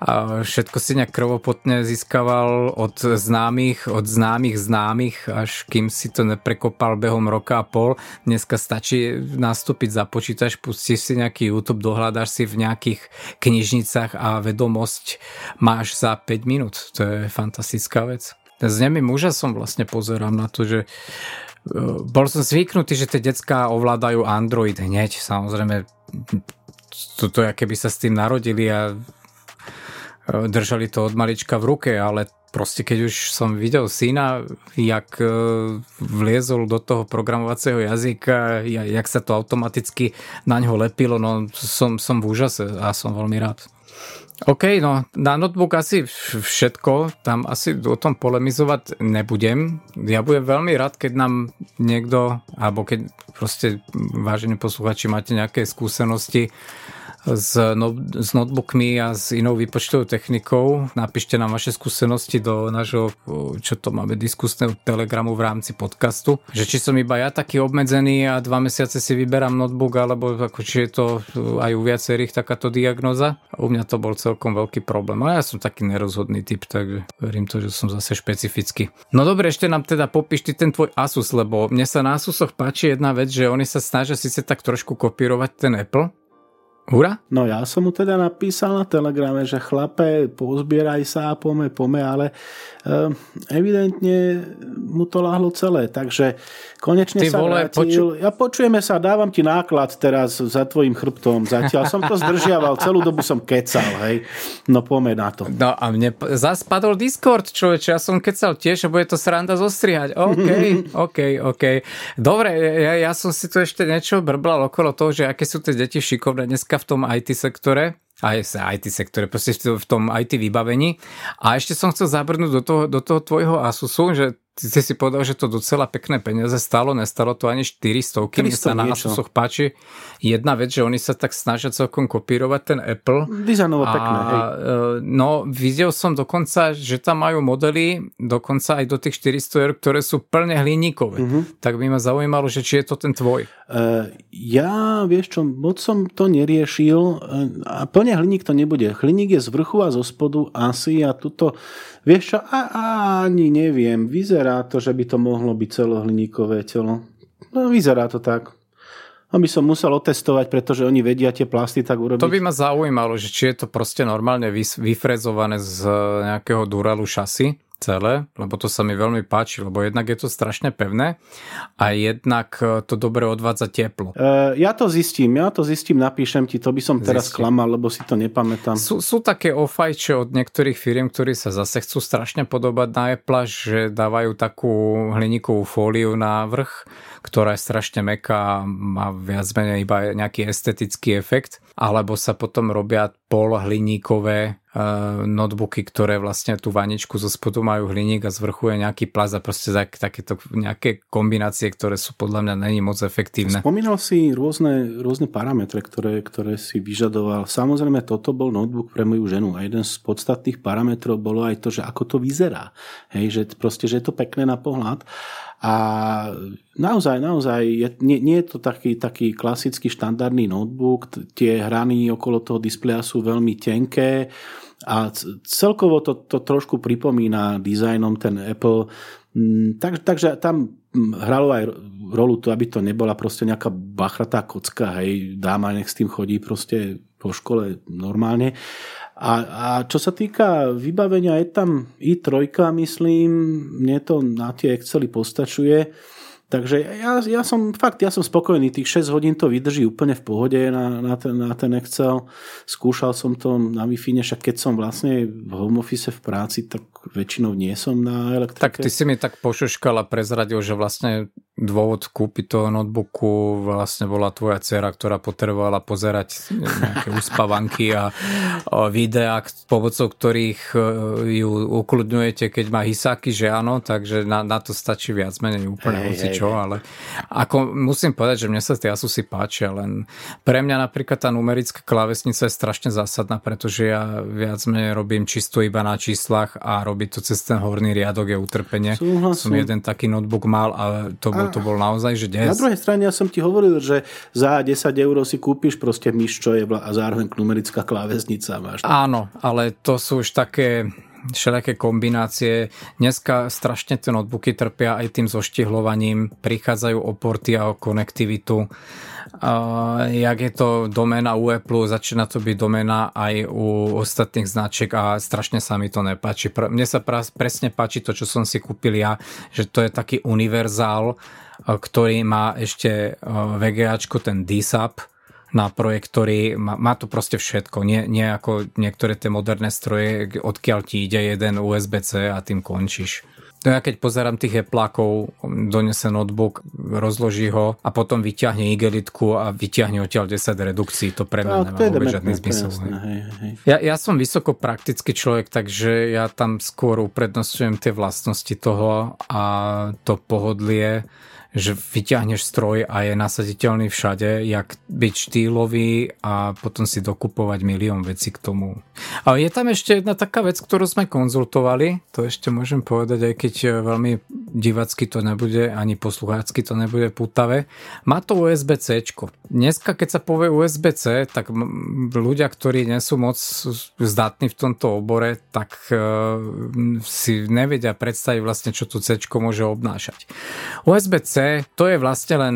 [SPEAKER 1] a všetko si nejak krvopotne získaval od známych, od známych známych, až kým si to neprekopal behom roka a pol. Dneska stačí nastúpiť za počítač, pustíš si nejaký YouTube, dohľadáš si v nejakých knižnicách a vedomosť máš za 5 minút. To je fantastická vec. S nemým úžasom vlastne pozerám na to, že e, bol som zvyknutý, že tie decka ovládajú Android hneď. Samozrejme, toto je, keby sa s tým narodili a držali to od malička v ruke, ale proste keď už som videl syna, jak e, vliezol do toho programovacieho jazyka, jak sa to automaticky na ňo lepilo, no som, som v úžase a som veľmi rád. OK, no na notebook asi všetko, tam asi o tom polemizovať nebudem. Ja budem veľmi rád, keď nám niekto, alebo keď proste vážení posluchači máte nejaké skúsenosti s, no, s notebookmi a s inou výpočtovou technikou. Napíšte nám vaše skúsenosti do nášho, čo to máme, diskusného telegramu v rámci podcastu. Že či som iba ja taký obmedzený a dva mesiace si vyberám notebook, alebo ako, či je to aj u viacerých takáto diagnoza. U mňa to bol celkom veľký problém. Ale ja som taký nerozhodný typ, tak verím to, že som zase špecifický. No dobre, ešte nám teda popíš ty ten tvoj Asus, lebo mne sa na Asusoch páči jedna vec, že oni sa snažia síce tak trošku kopírovať ten Apple,
[SPEAKER 2] Hura? No ja som mu teda napísal na telegrame, že chlape, pozbieraj sa, pome, pome, ale uh, evidentne mu to láhlo celé, takže konečne Ty sa vole, vrátil. Poču... Ja počujeme sa, dávam ti náklad teraz za tvojim chrbtom. Zatiaľ som to zdržiaval, celú dobu som kecal, hej. No pome na to.
[SPEAKER 1] No a mne zas padol Discord, človeče, ja som kecal tiež a bude to sranda zostrihať. OK, OK, OK. Dobre, ja, ja som si tu ešte niečo brblal okolo toho, že aké sú tie deti šikovné dneska v tom IT sektore, aj sa IT sektore, proste v tom IT vybavení. A ešte som chcel zabrnúť do toho, do toho tvojho Asusu, že ty si povedal, že to docela pekné peniaze stalo, nestalo to ani 400, kým sa na Asusoch páči jedna vec, že oni sa tak snažia celkom kopírovať ten Apple.
[SPEAKER 2] Dizajnovo pekné, hej. E,
[SPEAKER 1] no, videl som dokonca, že tam majú modely, dokonca aj do tých 400 eur, ktoré sú plne hliníkové. Uh-huh. Tak by ma zaujímalo, že či je to ten tvoj. Uh,
[SPEAKER 2] ja, vieš čo, moc som to neriešil e, a plne hliník to nebude. Hliník je z vrchu a zo spodu asi a tuto Vieš čo, a, a, ani neviem. Vyzerá to, že by to mohlo byť celohliníkové telo. No, vyzerá to tak. No by som musel otestovať, pretože oni vedia tie plasty tak urobiť.
[SPEAKER 1] To by ma zaujímalo, že či je to proste normálne vyfrezované z nejakého Duralu šasy celé, lebo to sa mi veľmi páči, lebo jednak je to strašne pevné a jednak e, to dobre odvádza teplo.
[SPEAKER 2] Uh, ja to zistím, ja to zistím, napíšem ti, to by som teraz zistím. klamal, lebo si to nepamätám.
[SPEAKER 1] Sú, sú také ofajče od niektorých firiem, ktorí sa zase chcú strašne podobať na Apple, že dávajú takú hliníkovú fóliu na vrch, ktorá je strašne meká a má viac menej iba nejaký estetický efekt, alebo sa potom robia polhliníkové uh, notebooky, ktoré vlastne tú vaničku zo spodu majú hliník a z je nejaký plast a proste tak, takéto nejaké kombinácie, ktoré sú podľa mňa není moc efektívne.
[SPEAKER 2] Spomínal si rôzne, rôzne parametre, ktoré, ktoré si vyžadoval. Samozrejme, toto bol notebook pre moju ženu a jeden z podstatných parametrov bolo aj to, že ako to vyzerá. Hej, že proste, že je to pekné na pohľad. A naozaj, naozaj, je, nie, nie je to taký, taký klasický štandardný notebook, tie hrany okolo toho displeja sú veľmi tenké a celkovo to, to trošku pripomína dizajnom ten Apple. Mm, tak, takže tam mm, hralo aj rolu to, aby to nebola proste nejaká bachratá kocka, hej, dáma nech s tým chodí proste po škole normálne. A, a čo sa týka vybavenia, je tam i3, myslím, mne to na tie Excely postačuje. Takže ja, ja som fakt, ja som spokojný, tých 6 hodín to vydrží úplne v pohode na, na, ten, na ten Excel. Skúšal som to na wi však keď som vlastne v home office v práci, tak väčšinou nie som na elektrike.
[SPEAKER 1] Tak ty si mi tak pošuškal a prezradil, že vlastne dôvod kúpiť toho notebooku vlastne bola tvoja dcera, ktorá potrebovala pozerať nejaké uspávanky a, a videá, pomocou ktorých e, ju ukludňujete, keď má hysáky, že áno, takže na, na to stačí viac menej úplne hey, čo, ale ako musím povedať, že mne sa tie Asusy páčia, len pre mňa napríklad tá numerická klávesnica je strašne zásadná, pretože ja viac menej robím čisto iba na číslach a robiť to cez ten horný riadok je utrpenie. Súhlasím. Som jeden taký notebook mal a to bol, to bol naozaj, že des.
[SPEAKER 2] Na druhej strane ja som ti hovoril, že za 10 eur si kúpiš proste myš, čo je a zároveň numerická klávesnica máš.
[SPEAKER 1] Áno, ale to sú už také všelijaké kombinácie. Dneska strašne tie notebooky trpia aj tým zoštihlovaním, prichádzajú o porty a o konektivitu. Jak je to doména u Apple, začína to byť doména aj u ostatných značiek a strašne sa mi to nepáči. Mne sa presne páči to, čo som si kúpil ja, že to je taký univerzál, ktorý má ešte VGAčko, ten DSAP, na projektory, má, má to proste všetko, nie, nie ako niektoré tie moderné stroje, odkiaľ ti ide jeden USB-C a tým končíš. No ja keď pozerám tých eplákov, donese notebook, rozloží ho a potom vyťahne igelitku a vyťahne odtiaľ 10 redukcií. To pre mňa no, nemá vôbec žiadny zmysel. Ja, ja som vysoko praktický človek, takže ja tam skôr uprednostňujem tie vlastnosti toho a to pohodlie že vyťahneš stroj a je nasaditeľný všade, jak byť štýlový a potom si dokupovať milión vecí k tomu. Ale je tam ešte jedna taká vec, ktorú sme konzultovali, to ešte môžem povedať, aj keď veľmi divacky to nebude, ani posluchácky to nebude putavé. Má to USB-C. Dneska, keď sa povie USB-C, tak ľudia, ktorí nie sú moc zdatní v tomto obore, tak uh, si nevedia predstaviť vlastne, čo tu C môže obnášať. USB-C to je vlastne len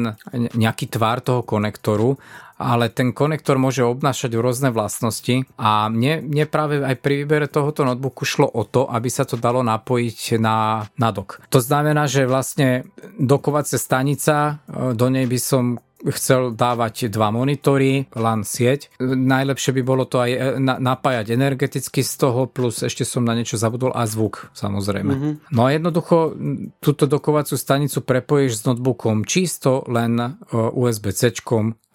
[SPEAKER 1] nejaký tvár toho konektoru, ale ten konektor môže obnášať rôzne vlastnosti a mne, mne práve aj pri výbere tohoto notebooku šlo o to, aby sa to dalo napojiť na, na dok. To znamená, že vlastne dokovacia stanica, e, do nej by som chcel dávať dva monitory, LAN sieť. Najlepšie by bolo to aj e, napájať energeticky z toho, plus ešte som na niečo zabudol a zvuk, samozrejme. Mm-hmm. No a jednoducho túto dokovaciu stanicu prepojíš s notebookom čisto len e, USB-C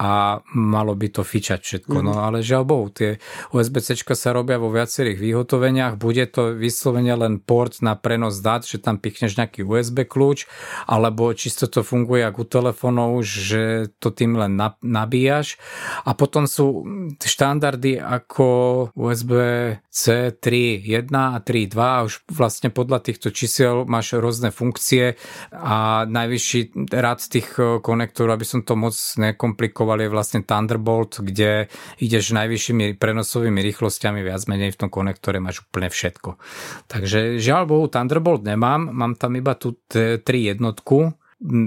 [SPEAKER 1] a malo by to fičať všetko. Mm-hmm. No ale žiaľ Bohu, tie USB-C sa robia vo viacerých vyhotoveniach, bude to vyslovene len port na prenos dát, že tam pichneš nejaký USB kľúč, alebo čisto to funguje ako u telefónov, že to tým len nabíjaš. A potom sú štandardy ako USB-C 3.1 a 3.2 a už vlastne podľa týchto čísiel máš rôzne funkcie a najvyšší rád tých konektorov, aby som to moc nekomplikoval, je vlastne Thunderbolt, kde ideš najvyššími prenosovými rýchlosťami, viac menej v tom konektore máš úplne všetko. Takže žiaľ Bohu Thunderbolt nemám, mám tam iba tú 3 jednotku,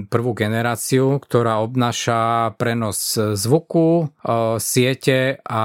[SPEAKER 1] prvú generáciu, ktorá obnáša prenos zvuku, e, siete a,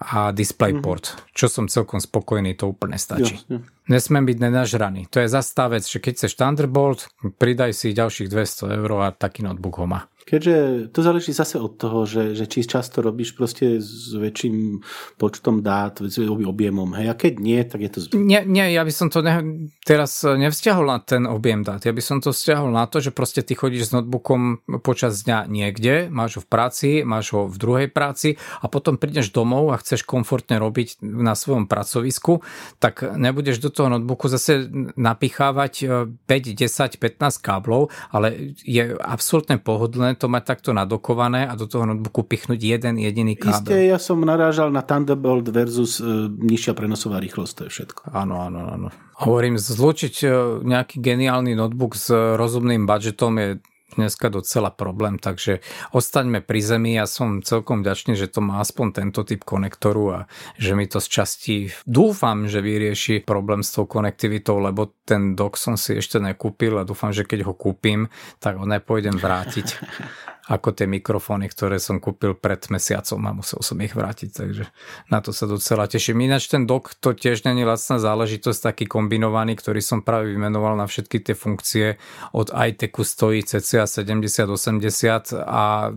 [SPEAKER 1] a DisplayPort. Mm-hmm. Čo som celkom spokojný, to úplne stačí. Jasne. Nesmiem byť nenažraný. To je zastá vec, že keď chceš Thunderbolt, pridaj si ďalších 200 eur a taký notebook ho má.
[SPEAKER 2] Keďže to záleží zase od toho, že, že či často robíš proste s väčším počtom dát, s objemom, hej, a keď nie, tak je to
[SPEAKER 1] zbyt. Nie, nie, ja by som to ne, teraz nevzťahol na ten objem dát, ja by som to vzťahol na to, že proste ty chodíš s notebookom počas dňa niekde, máš ho v práci, máš ho v druhej práci a potom prídeš domov a chceš komfortne robiť na svojom pracovisku, tak nebudeš do toho notebooku zase napichávať 5, 10, 15 káblov, ale je absolútne pohodlné to mať takto nadokované a do toho notebooku pichnúť jeden jediný kábel.
[SPEAKER 2] Isté, ja som narážal na Thunderbolt versus e, nižšia prenosová rýchlosť, to je všetko.
[SPEAKER 1] Áno, áno, áno. Hovorím, zlučiť e, nejaký geniálny notebook s rozumným budžetom je dneska docela problém, takže ostaňme pri zemi. Ja som celkom vďačný, že to má aspoň tento typ konektoru a že mi to z časti dúfam, že vyrieši problém s tou konektivitou, lebo ten dok som si ešte nekúpil a dúfam, že keď ho kúpim, tak ho nepôjdem vrátiť. ako tie mikrofóny, ktoré som kúpil pred mesiacom a musel som ich vrátiť, takže na to sa docela teším. Ináč ten dok to tiež není lacná záležitosť, taký kombinovaný, ktorý som práve vymenoval na všetky tie funkcie. Od iTechu stojí cca 70-80 a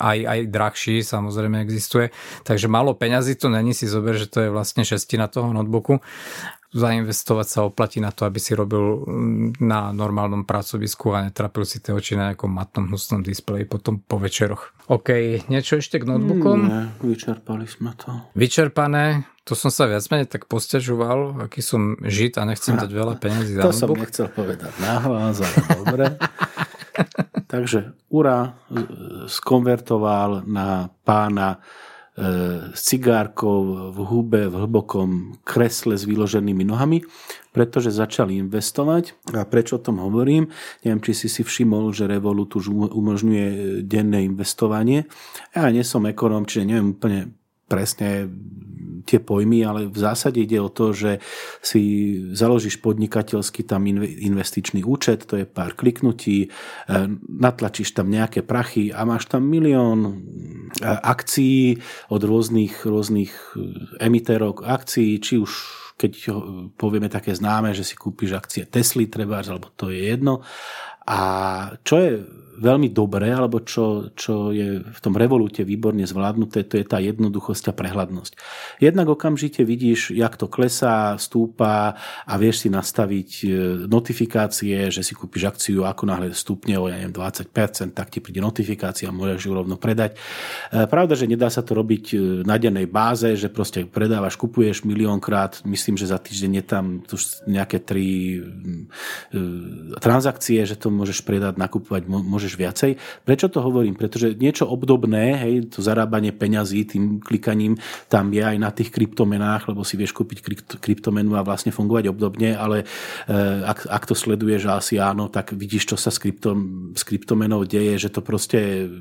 [SPEAKER 1] aj, aj drahší samozrejme existuje. Takže málo peňazí to není, si zober, že to je vlastne šestina toho notebooku zainvestovať sa oplatí na to, aby si robil mm, na normálnom pracovisku a netrapil si tie oči na nejakom matnom hnusnom displeji potom po večeroch. OK, niečo ešte k notebookom?
[SPEAKER 2] Nie, vyčerpali sme to.
[SPEAKER 1] Vyčerpané, to som sa viac menej tak posťažoval, aký som žit a nechcem dať veľa peniazí
[SPEAKER 2] za To som nechcel povedať nahlas, ale dobre. Takže Ura skonvertoval na pána e, s cigárkou v hube, v hlbokom kresle s vyloženými nohami, pretože začali investovať. A prečo o tom hovorím? Neviem, či si si všimol, že Revolut už umožňuje denné investovanie. Ja nie som ekonom, čiže neviem úplne presne tie pojmy, ale v zásade ide o to, že si založíš podnikateľský tam investičný účet, to je pár kliknutí, e, natlačíš tam nejaké prachy a máš tam milión e, akcií od rôznych, rôznych e, emitérov akcií, či už keď povieme také známe, že si kúpiš akcie Tesly, trebárs, alebo to je jedno. A čo je veľmi dobré, alebo čo, čo je v tom revolúte výborne zvládnuté, to je tá jednoduchosť a prehľadnosť. Jednak okamžite vidíš, jak to klesá, stúpa a vieš si nastaviť e, notifikácie, že si kúpiš akciu, ako náhle stúpne o ja neviem, 20%, tak ti príde notifikácia a môžeš ju rovno predať. E, pravda, že nedá sa to robiť e, na dennej báze, že proste predávaš, kupuješ miliónkrát, myslím, že za týždeň je tam nejaké tri transakcie, že to môžeš predať, nakupovať, môžeš môžeš viacej. Prečo to hovorím? Pretože niečo obdobné, hej, to zarábanie peňazí tým klikaním tam je aj na tých kryptomenách, lebo si vieš kúpiť kryptomenu a vlastne fungovať obdobne, ale eh, ak, ak to sleduješ asi áno, tak vidíš, čo sa s, kryptom, s kryptomenou deje, že to proste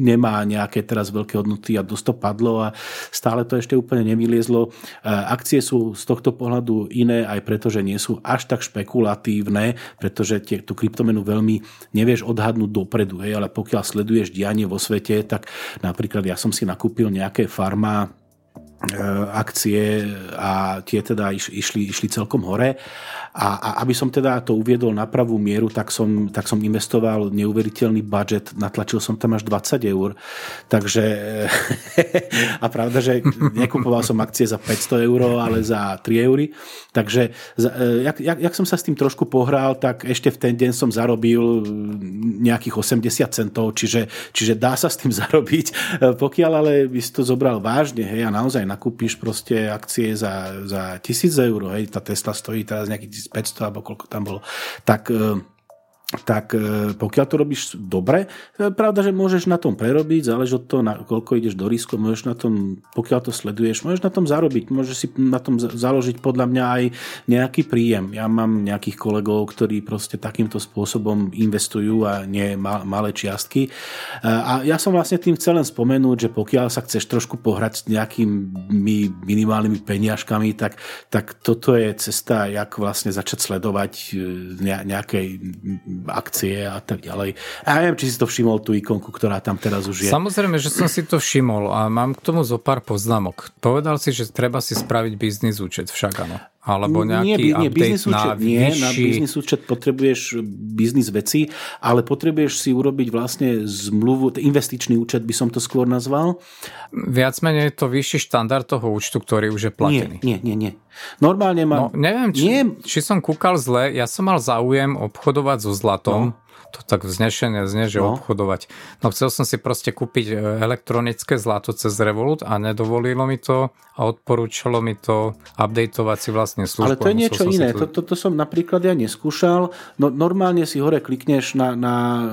[SPEAKER 2] nemá nejaké teraz veľké hodnoty a dosť to padlo a stále to ešte úplne nevyliezlo. Eh, akcie sú z tohto pohľadu iné aj preto, že nie sú až tak špekulatívne, pretože tie, tú kryptomenu veľmi nevieš odhadnúť odhadnúť dopredu, hej, ale pokiaľ sleduješ dianie vo svete, tak napríklad ja som si nakúpil nejaké farma akcie a tie teda išli, išli celkom hore a, a aby som teda to uviedol na pravú mieru, tak som, tak som investoval neuveriteľný budget, natlačil som tam až 20 eur. Takže a pravda, že nekupoval som akcie za 500 eur, ale za 3 eury. Takže e, jak, jak, jak som sa s tým trošku pohral, tak ešte v ten deň som zarobil nejakých 80 centov, čiže, čiže dá sa s tým zarobiť. E, pokiaľ ale by si to zobral vážne, hej, a naozaj nakúpiš proste akcie za, za 1000 eur, hej, tá Tesla stojí teraz nejakých 1500 alebo koľko tam bolo, tak e, tak e, pokiaľ to robíš dobre, e, pravda, že môžeš na tom prerobiť, záleží od toho, na koľko ideš do risku, môžeš na tom, pokiaľ to sleduješ, môžeš na tom zarobiť, môžeš si na tom založiť podľa mňa aj nejaký príjem. Ja mám nejakých kolegov, ktorí proste takýmto spôsobom investujú a nie malé čiastky. E, a ja som vlastne tým chcel len spomenúť, že pokiaľ sa chceš trošku pohrať s nejakými minimálnymi peniažkami, tak, tak toto je cesta, jak vlastne začať sledovať nejakej akcie a tak ďalej. A ja neviem, či si to všimol, tú ikonku, ktorá tam teraz už je.
[SPEAKER 1] Samozrejme, že som si to všimol a mám k tomu zo pár poznámok. Povedal si, že treba si spraviť biznis účet však áno. Alebo nejaký nie, nie, na účet, nie, vyšší...
[SPEAKER 2] na biznis účet potrebuješ biznis veci, ale potrebuješ si urobiť vlastne zmluvu, investičný účet by som to skôr nazval.
[SPEAKER 1] Viac menej je to vyšší štandard toho účtu, ktorý už je platený.
[SPEAKER 2] Nie, nie, nie. nie. Normálne mám...
[SPEAKER 1] No, neviem, či, nie... či som kúkal zle, ja som mal záujem obchodovať so zlatom. No to tak vznešené znie, že no. obchodovať. No chcel som si proste kúpiť e, elektronické zlato cez Revolut a nedovolilo mi to a odporúčalo mi to updateovať si vlastne službu.
[SPEAKER 2] Ale to je niečo iné. To... Toto to som napríklad ja neskúšal. No, normálne si hore klikneš na, na e,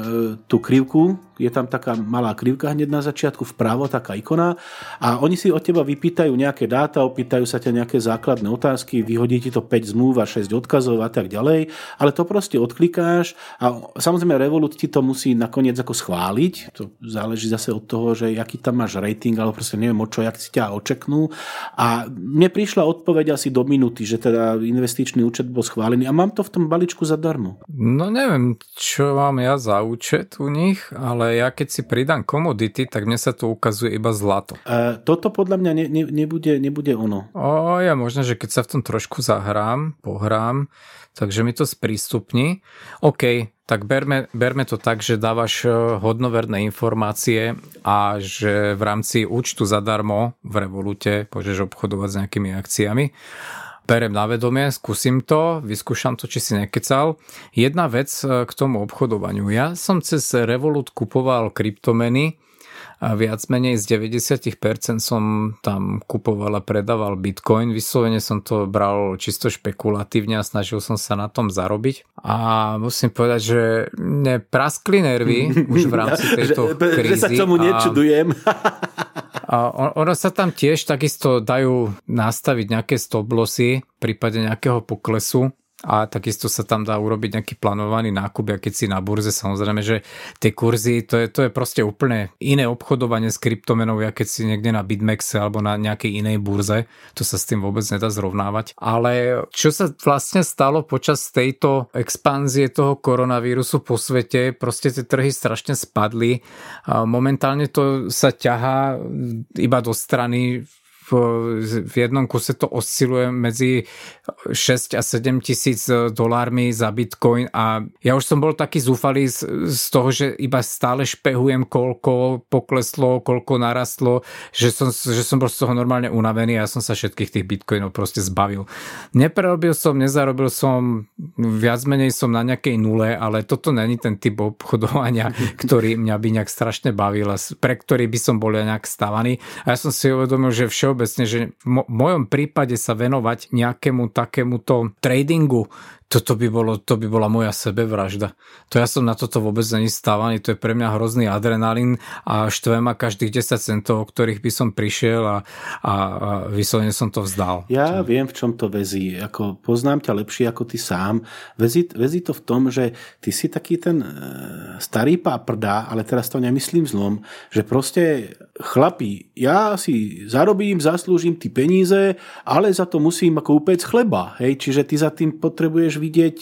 [SPEAKER 2] tú krivku, je tam taká malá krivka hneď na začiatku vpravo, taká ikona. A oni si od teba vypýtajú nejaké dáta, opýtajú sa ťa nejaké základné otázky, vyhodí ti to 5 zmluv a 6 odkazov a tak ďalej, ale to proste odklikáš a samozrejme Revolut ti to musí nakoniec ako schváliť, to záleží zase od toho, že aký tam máš rating, alebo proste neviem o čo, jak si ťa očeknú. A mne prišla odpoveď asi do minúty, že teda investičný účet bol schválený. A mám to v tom balíčku zadarmo.
[SPEAKER 1] No neviem, čo mám ja za účet u nich, ale ja keď si pridám komodity, tak mne sa tu ukazuje iba zlato.
[SPEAKER 2] Uh, toto podľa mňa ne, ne, nebude, nebude ono.
[SPEAKER 1] O, ja možno, že keď sa v tom trošku zahrám, pohrám, takže mi to sprístupní. OK, tak berme, berme to tak, že dávaš e, hodnoverné informácie a že v rámci účtu zadarmo v Revolute môžeš obchodovať s nejakými akciami berem na vedomie, skúsim to, vyskúšam to, či si nekecal. Jedna vec e, k tomu obchodovaniu. Ja som cez Revolut kupoval kryptomeny, a viac menej z 90% som tam kupoval a predával bitcoin. Vyslovene som to bral čisto špekulatívne a snažil som sa na tom zarobiť. A musím povedať, že mne praskli nervy už v rámci tejto krízy.
[SPEAKER 2] Že sa tomu nečudujem.
[SPEAKER 1] A ono sa tam tiež takisto dajú nastaviť nejaké stop lossy v prípade nejakého poklesu a takisto sa tam dá urobiť nejaký plánovaný nákup, a keď si na burze, samozrejme, že tie kurzy, to je, to je proste úplne iné obchodovanie s kryptomenou, ja keď si niekde na Bitmexe alebo na nejakej inej burze, to sa s tým vôbec nedá zrovnávať. Ale čo sa vlastne stalo počas tejto expanzie toho koronavírusu po svete, proste tie trhy strašne spadli. Momentálne to sa ťahá iba do strany v jednom kuse to osciluje medzi 6 a 7 tisíc dolármi za bitcoin a ja už som bol taký zúfalý z, z toho, že iba stále špehujem, koľko pokleslo, koľko narastlo, že som, že som bol z toho normálne unavený a ja som sa všetkých tých bitcoinov proste zbavil. Neprerobil som, nezarobil som, viac menej som na nejakej nule, ale toto není ten typ obchodovania, ktorý mňa by nejak strašne bavil a pre ktorý by som bol nejak stavaný. A ja som si uvedomil, že všeobecne všeobecne, že v mojom prípade sa venovať nejakému takémuto tradingu, toto by, bolo, to by bola moja sebevražda. To ja som na toto vôbec není stávaný, to je pre mňa hrozný adrenalín a štve ma každých 10 centov, o ktorých by som prišiel a, a, a vyslovene som to vzdal.
[SPEAKER 2] Ja viem, v čom to vezí. Ako, poznám ťa lepšie ako ty sám. Vezí, vezí to v tom, že ty si taký ten e, starý páprda, ale teraz to nemyslím zlom, že proste chlapi, ja si zarobím, zaslúžim ty peníze, ale za to musím ako upec chleba. Hej? Čiže ty za tým potrebuješ vidieť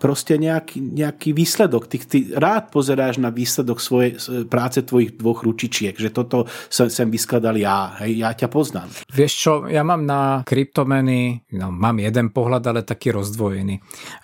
[SPEAKER 2] proste nejaký, nejaký výsledok. Ty, ty rád pozeráš na výsledok svojej práce tvojich dvoch ručičiek, že toto sem, sem vyskladal ja, hej, ja ťa poznám.
[SPEAKER 1] Vieš čo, ja mám na kryptomeny, no, mám jeden pohľad, ale taký rozdvojený.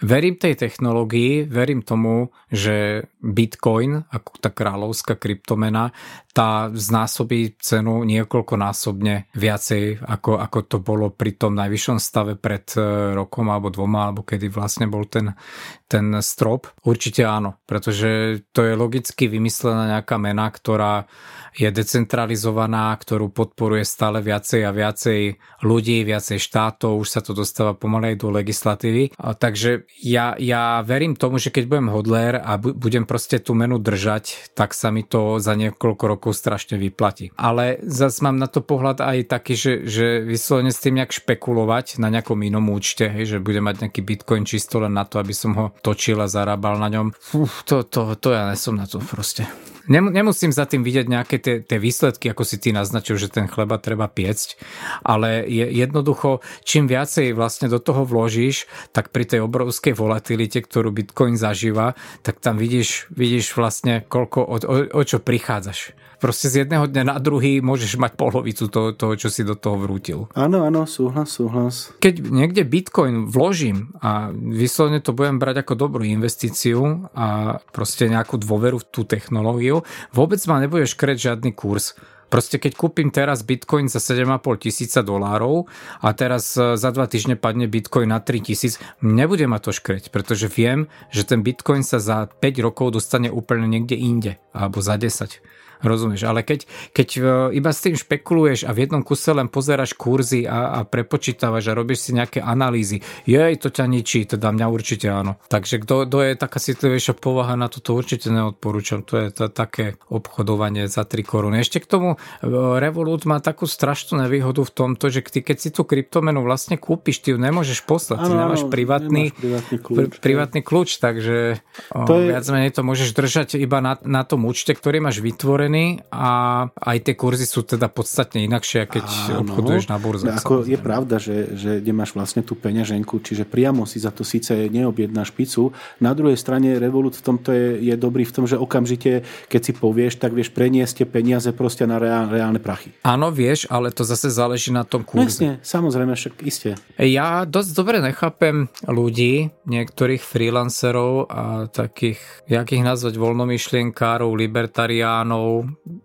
[SPEAKER 1] Verím tej technológii, verím tomu, že Bitcoin, ako tá kráľovská kryptomena, tá znásobí cenu niekoľkonásobne viacej, ako, ako to bolo pri tom najvyššom stave pred e, rokom alebo dvoma, alebo kedy vlastne bol ten, ten strop. Určite áno, pretože to je logicky vymyslená nejaká mena, ktorá je decentralizovaná, ktorú podporuje stále viacej a viacej ľudí, viacej štátov, už sa to dostáva pomalej do legislatívy. A takže ja, ja verím tomu, že keď budem hodler a budem proste tú menu držať, tak sa mi to za niekoľko rokov strašne vyplatí. Ale zase mám na to pohľad aj taký, že, že vyslovene s tým nejak špekulovať na nejakom inom účte, hej, že budem mať nejaký bitcoin čisto len na to, aby som ho točil a zarábal na ňom. Uf, to, to, to ja nesom na to proste. Nemusím za tým vidieť nejaké tie, tie výsledky, ako si ty naznačil, že ten chleba treba piecť, ale je jednoducho, čím viacej vlastne do toho vložíš, tak pri tej obrovskej volatilite, ktorú Bitcoin zažíva, tak tam vidíš, vidíš vlastne, koľko, o, o, o čo prichádzaš proste z jedného dňa na druhý môžeš mať polovicu toho, toho čo si do toho vrútil.
[SPEAKER 2] Áno, áno, súhlas, súhlas.
[SPEAKER 1] Keď niekde Bitcoin vložím a vyslovene to budem brať ako dobrú investíciu a proste nejakú dôveru v tú technológiu, vôbec ma nebude škreť žiadny kurz. Proste keď kúpim teraz Bitcoin za 7,5 tisíca dolárov a teraz e, za dva týždne padne Bitcoin na 3 tisíc, nebude ma to škreť, pretože viem, že ten Bitcoin sa za 5 rokov dostane úplne niekde inde, alebo za 10. Rozumieš, ale keď, keď e, iba s tým špekuluješ a v jednom kuse len pozeráš kurzy a, a prepočítavaš a robíš si nejaké analýzy, jej, to ťa ničí, teda mňa určite áno. Takže kto, kto je taká citlivejšia povaha na toto určite neodporúčam. To je to, také obchodovanie za 3 koruny. Ešte k tomu e, Revolut má takú strašnú nevýhodu v tomto, že ty, keď si tú kryptomenu vlastne kúpiš, ty ju nemôžeš poslať, ano, ty nemáš privátny, privátny, kľúč, privátny kľúč, takže to o, je... viac menej to môžeš držať iba na, na tom účte, ktorý máš vytvorený ceny a aj tie kurzy sú teda podstatne inakšie, keď Áno, obchoduješ na burze.
[SPEAKER 2] Ako je pravda, že, že nemáš vlastne tú peňaženku, čiže priamo si za to síce neobjednáš pizzu. Na druhej strane Revolut v tomto je, je dobrý v tom, že okamžite, keď si povieš, tak vieš preniesť tie peniaze proste na reál, reálne prachy.
[SPEAKER 1] Áno, vieš, ale to zase záleží na tom kurze.
[SPEAKER 2] Presne, samozrejme, však iste.
[SPEAKER 1] Ja dosť dobre nechápem ľudí, niektorých freelancerov a takých, jak ich nazvať, voľnomyšlienkárov, libertariánov,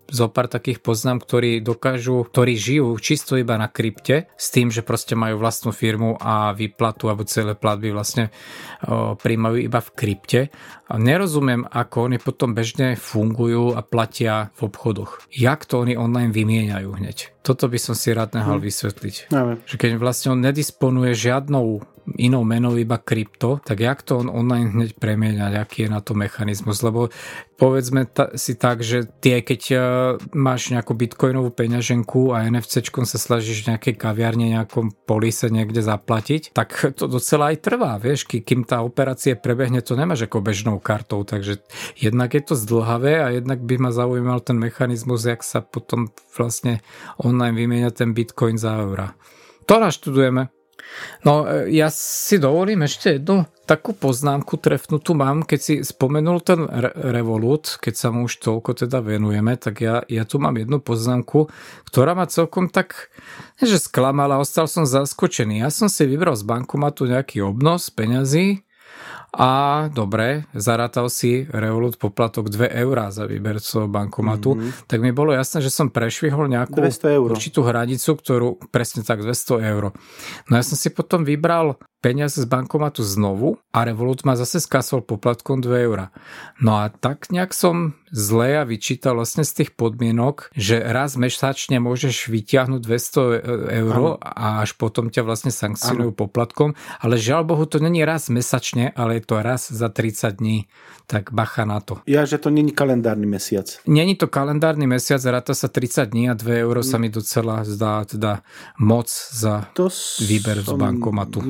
[SPEAKER 1] zo pár takých poznám, ktorí dokážu, ktorí žijú čisto iba na krypte s tým, že proste majú vlastnú firmu a výplatu alebo celé platby vlastne o, príjmajú iba v krypte. A nerozumiem, ako oni potom bežne fungujú a platia v obchodoch. Jak to oni online vymieňajú hneď. Toto by som si rád nehal hm. vysvetliť. No, že keď vlastne on nedisponuje žiadnou inou menou iba krypto, tak jak to on online hneď premieňať, aký je na to mechanizmus, lebo povedzme ta, si tak, že tie, keď uh, máš nejakú bitcoinovú peňaženku a NFCčkom sa snažíš nejakej kaviarne, nejakom polise niekde zaplatiť, tak to docela aj trvá, vieš, kým tá operácia prebehne, to nemáš ako bežnou kartou, takže jednak je to zdlhavé a jednak by ma zaujímal ten mechanizmus, jak sa potom vlastne online vymieňa ten bitcoin za eura. To naštudujeme. No, e, ja si dovolím ešte jednu takú poznámku trefnutú mám, keď si spomenul ten re- Revolut, keď sa mu už toľko teda venujeme, tak ja, ja tu mám jednu poznámku, ktorá ma celkom tak, že sklamala, ostal som zaskočený. Ja som si vybral z bankomatu nejaký obnos peňazí, a dobre, zarátal si Revolut poplatok 2 eurá za výber svojho bankomatu, mm-hmm. tak mi bolo jasné, že som prešvihol nejakú určitú hranicu, ktorú presne tak 200 eur. No ja som si potom vybral peniaze z bankomatu znovu a Revolut ma zase skasol poplatkom 2 eurá. No a tak nejak som zle a vyčítal vlastne z tých podmienok, že raz mesačne môžeš vyťahnuť 200 eur a až potom ťa vlastne sankcionujú ano. poplatkom, ale žiaľ Bohu to není raz mesačne, ale je to raz za 30 dní, tak bacha na to.
[SPEAKER 2] Ja, že to není kalendárny mesiac.
[SPEAKER 1] Není to kalendárny mesiac, ráta sa 30 dní a 2 euro sa mi docela zdá teda moc za to výber z bankomatu.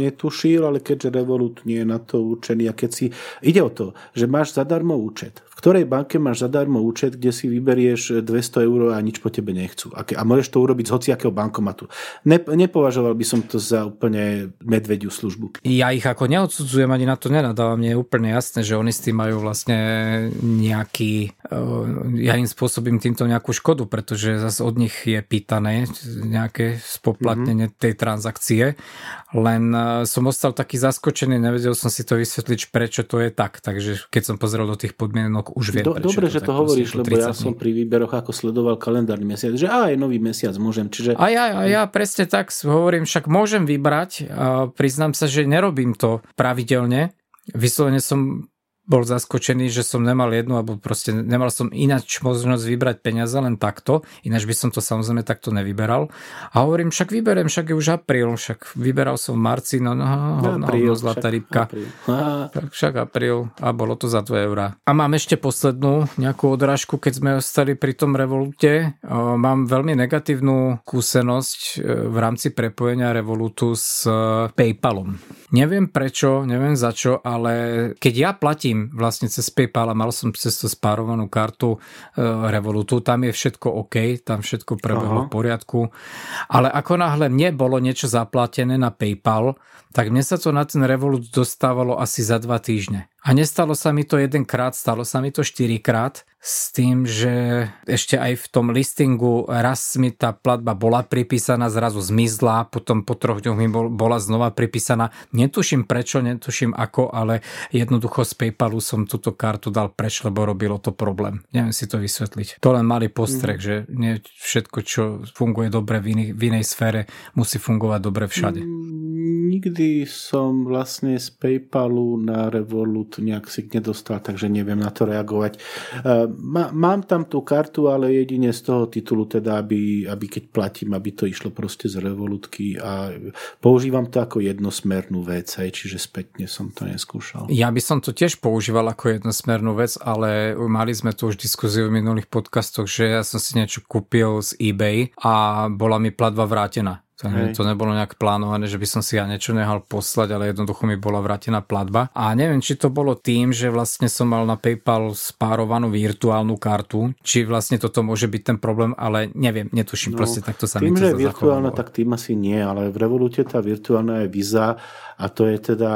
[SPEAKER 2] Netušil, ale keďže Revolut nie je na to určený a keď si... Ide o to, že máš zadarmo účet ktorej banke máš zadarmo účet, kde si vyberieš 200 eur a nič po tebe nechcú. A, môžeš to urobiť z hociakého bankomatu. Ne, nepovažoval by som to za úplne medvediu službu.
[SPEAKER 1] Ja ich ako neodsudzujem, ani na to nenadávam. Mne je úplne jasné, že oni s tým majú vlastne nejaký... Ja im spôsobím týmto nejakú škodu, pretože zase od nich je pýtané nejaké spoplatnenie mm-hmm. tej transakcie. Len som ostal taký zaskočený, nevedel som si to vysvetliť, prečo to je tak. Takže keď som pozrel do tých podmienok, rok už viem. Do,
[SPEAKER 2] dobre, že to hovoríš, lebo ja som pri výberoch ako sledoval kalendárny mesiac, že aj nový mesiac môžem. Čiže...
[SPEAKER 1] A ja, a ja presne tak hovorím, však môžem vybrať, a priznám sa, že nerobím to pravidelne. Vyslovene som bol zaskočený, že som nemal jednu, alebo proste nemal som ináč možnosť vybrať peniaze len takto, ináč by som to samozrejme takto nevyberal. A hovorím, však vyberiem, však je už apríl, však vyberal som v marci, no, no, no apríl, no, zlatá rybka. Apríl. Tak však apríl a bolo to za 2 eurá. A mám ešte poslednú nejakú odrážku, keď sme ostali pri tom revolute. Mám veľmi negatívnu skúsenosť e, v rámci prepojenia revolutu s e, PayPalom. Neviem prečo, neviem za čo, ale keď ja platím vlastne cez PayPal a mal som cez to spárovanú kartu e, Revolutu, tam je všetko OK, tam všetko prebehlo v poriadku, ale ako náhle mne bolo niečo zaplatené na PayPal, tak mne sa to na ten Revolut dostávalo asi za dva týždne. A nestalo sa mi to jedenkrát, stalo sa mi to štyrikrát s tým, že ešte aj v tom listingu raz mi tá platba bola pripísaná, zrazu zmizla, potom po troch dňoch mi bola znova pripísaná. Netuším prečo, netuším ako, ale jednoducho z Paypalu som túto kartu dal preč, lebo robilo to problém. Neviem si to vysvetliť. To len malý postrek, mm. že nie všetko, čo funguje dobre v, inej, v inej sfére, musí fungovať dobre všade.
[SPEAKER 2] Mm, nikdy som vlastne z Paypalu na Revolut nejak si nedostal, takže neviem na to reagovať. E, mám tam tú kartu, ale jedine z toho titulu, teda, aby, aby keď platím, aby to išlo proste z revolutky a používam to ako jednosmernú vec, aj, čiže spätne som to neskúšal.
[SPEAKER 1] Ja by som to tiež používal ako jednosmernú vec, ale mali sme tu už diskuziu v minulých podcastoch, že ja som si niečo kúpil z eBay a bola mi platba vrátená. To, to nebolo nejak plánované, že by som si ja niečo nehal poslať, ale jednoducho mi bola vrátená platba. A neviem, či to bolo tým, že vlastne som mal na PayPal spárovanú virtuálnu kartu, či vlastne toto môže byť ten problém, ale neviem, netuším, no, proste takto sa
[SPEAKER 2] tým, to že je virtuálna, tak tým asi nie, ale v Revolute tá virtuálna je Visa a to je teda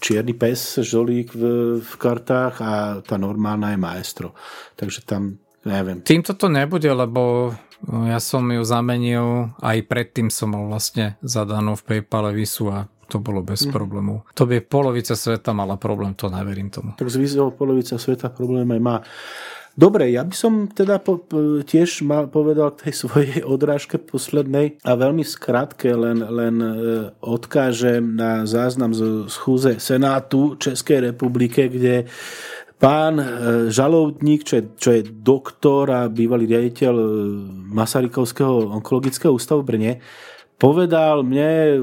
[SPEAKER 2] čierny pes, žolík v, v kartách a tá normálna je Maestro. Takže tam neviem.
[SPEAKER 1] Týmto to nebude, lebo ja som ju zamenil, aj predtým som mal vlastne zadanú v PayPale visu a to bolo bez mm. problémov. To by polovica sveta mala problém, to neverím tomu.
[SPEAKER 2] Tak z polovica sveta problém aj má. Dobre, ja by som teda po, tiež mal povedal k tej svojej odrážke poslednej a veľmi skrátke len, len e, odkážem na záznam z schúze Senátu Českej republike, kde pán e, Žaloudník, čo je, čo je doktor a bývalý riaditeľ e, Masarykovského onkologického ústavu v Brne, povedal mne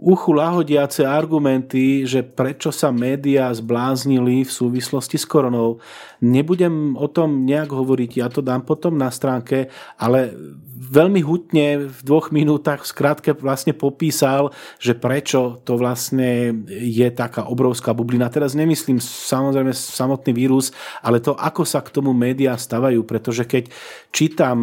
[SPEAKER 2] uchu lahodiace argumenty, že prečo sa médiá zbláznili v súvislosti s koronou. Nebudem o tom nejak hovoriť, ja to dám potom na stránke, ale veľmi hutne v dvoch minútach skrátke vlastne popísal, že prečo to vlastne je taká obrovská bublina. Teraz nemyslím samozrejme samotný vírus, ale to, ako sa k tomu médiá stavajú, pretože keď čítam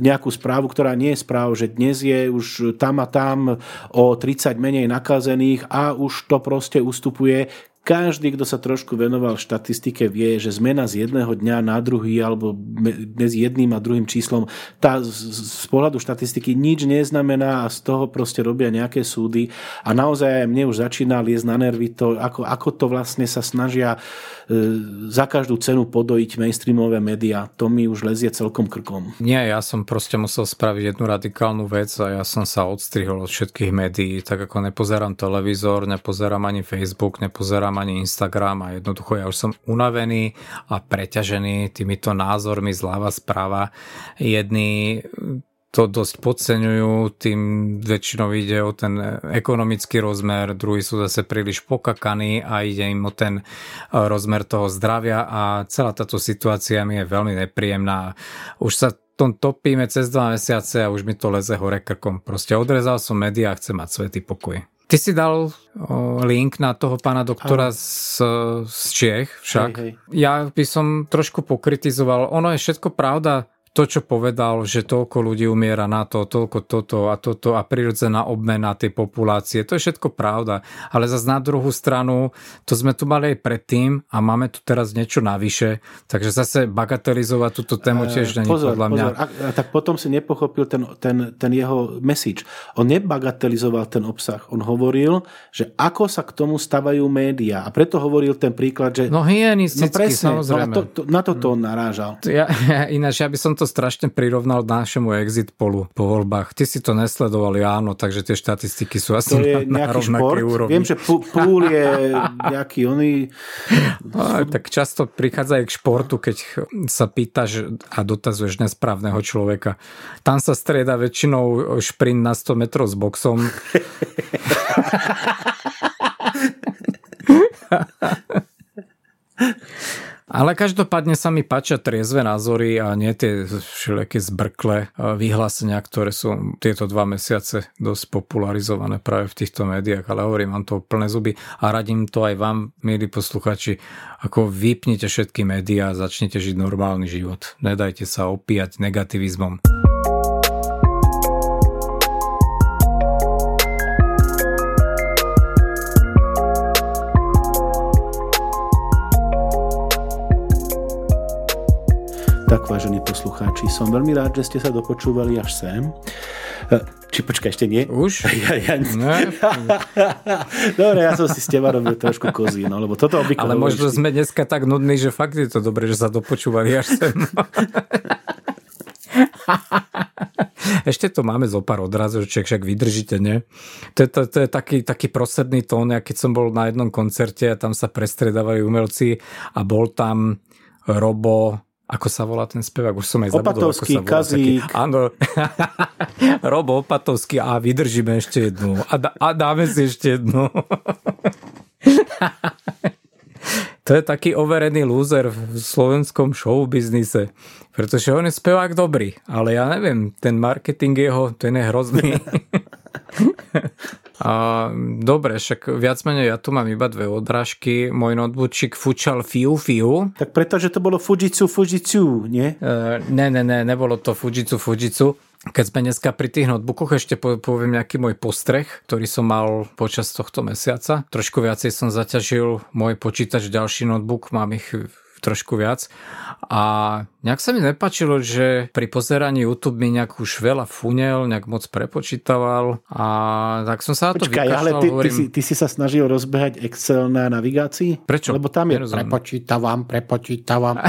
[SPEAKER 2] nejakú správu, ktorá nie je správ, že dnes je už tam a tam o 30 menej nakazených a už to proste ustupuje, každý, kto sa trošku venoval štatistike, vie, že zmena z jedného dňa na druhý alebo medzi jedným a druhým číslom, tá z pohľadu štatistiky nič neznamená a z toho proste robia nejaké súdy a naozaj mne už začína liesť na nervy to, ako, ako to vlastne sa snažia e, za každú cenu podojiť mainstreamové médiá. To mi už lezie celkom krkom.
[SPEAKER 1] Nie, ja som proste musel spraviť jednu radikálnu vec a ja som sa odstrihol od všetkých médií, tak ako nepozerám televízor, nepozerám ani Facebook, nepozerám nepozerám ani Instagram a jednoducho ja už som unavený a preťažený týmito názormi zľava správa. Jedni to dosť podceňujú, tým väčšinou ide o ten ekonomický rozmer, druhí sú zase príliš pokakaní a ide im o ten e, rozmer toho zdravia a celá táto situácia mi je veľmi nepríjemná. Už sa tom topíme cez dva mesiace a už mi to leze hore krkom. Proste odrezal som médiá a chcem mať svetý pokoj. Ty si dal link na toho pána doktora z, z Čiech však. Hej, hej. Ja by som trošku pokritizoval. Ono je všetko pravda, to, čo povedal, že toľko ľudí umiera na to, toľko toto a toto a prirodzená obmena tej populácie, to je všetko pravda. Ale zase na druhú stranu, to sme tu mali aj predtým a máme tu teraz niečo navyše, takže zase bagatelizovať túto tému tiež není pozor, podľa mňa. Pozor.
[SPEAKER 2] A, tak potom si nepochopil ten, ten, ten jeho message. On nebagatelizoval ten obsah. On hovoril, že ako sa k tomu stavajú médiá. A preto hovoril ten príklad, že...
[SPEAKER 1] No hygienisticky, no presne, samozrejme.
[SPEAKER 2] No, to, to, na toto on narážal.
[SPEAKER 1] Ja, ja, ináč, ja by som to to strašne prirovnal našemu exit polu po voľbách. Ty si to nesledovali, áno, takže tie štatistiky sú asi
[SPEAKER 2] to je na, na šport. úrovni. Viem, že púl je nejaký oný...
[SPEAKER 1] No, tak často prichádza aj k športu, keď sa pýtaš a dotazuješ nesprávneho človeka. Tam sa strieda väčšinou šprint na 100 metrov s boxom. Ale každopádne sa mi páčia triezve názory a nie tie všelijaké zbrkle vyhlásenia, ktoré sú tieto dva mesiace dosť popularizované práve v týchto médiách, ale hovorím, mám to plné zuby a radím to aj vám, milí posluchači, ako vypnite všetky médiá a začnite žiť normálny život. Nedajte sa opíjať negativizmom.
[SPEAKER 2] Tak, vážení poslucháči, som veľmi rád, že ste sa dopočúvali až sem. E, či počkaj, ešte nie?
[SPEAKER 1] Už?
[SPEAKER 2] Ja, ja... Ne. Dobre, ja som si s teba robil trošku kozí, no, lebo toto obvykle...
[SPEAKER 1] Ale možno sme dneska tak nudní, že fakt je to dobré, že sa dopočúvali až sem. Ešte to máme zo pár odrazočiek, však vydržíte, nie? To je, to, to je taký, taký prosedný tón, ja keď som bol na jednom koncerte a tam sa prestredávali umelci a bol tam Robo, ako sa volá ten spevák? Už som aj zabudol,
[SPEAKER 2] Opatovský,
[SPEAKER 1] ako sa
[SPEAKER 2] volá. Kazík.
[SPEAKER 1] Taký, áno. Robo Opatovský. A vydržíme ešte jednu. A, da, a dáme si ešte jednu. to je taký overený lúzer v slovenskom showbiznise. Pretože on je spevák dobrý, ale ja neviem, ten marketing jeho, ten je hrozný. A, dobre, však viac menej ja tu mám iba dve odrážky. Môj notebookčik fučal fiu fiu.
[SPEAKER 2] Tak pretože to bolo Fujitsu Fujitsu, nie?
[SPEAKER 1] Uh, ne, ne, ne, nebolo to Fujitsu Fujitsu. Keď sme dneska pri tých notebookoch, ešte poviem nejaký môj postreh, ktorý som mal počas tohto mesiaca. Trošku viacej som zaťažil môj počítač, ďalší notebook, mám ich trošku viac. A nejak sa mi nepačilo, že pri pozeraní YouTube mi nejak už veľa funel, nejak moc prepočítaval a tak som sa na to
[SPEAKER 2] Počkaj, ale ty, hovorím... ty, si, ty si sa snažil rozbehať Excel na navigácii?
[SPEAKER 1] Prečo?
[SPEAKER 2] Lebo tam je
[SPEAKER 1] Nerozumiem.
[SPEAKER 2] prepočítavam, prepočítavam.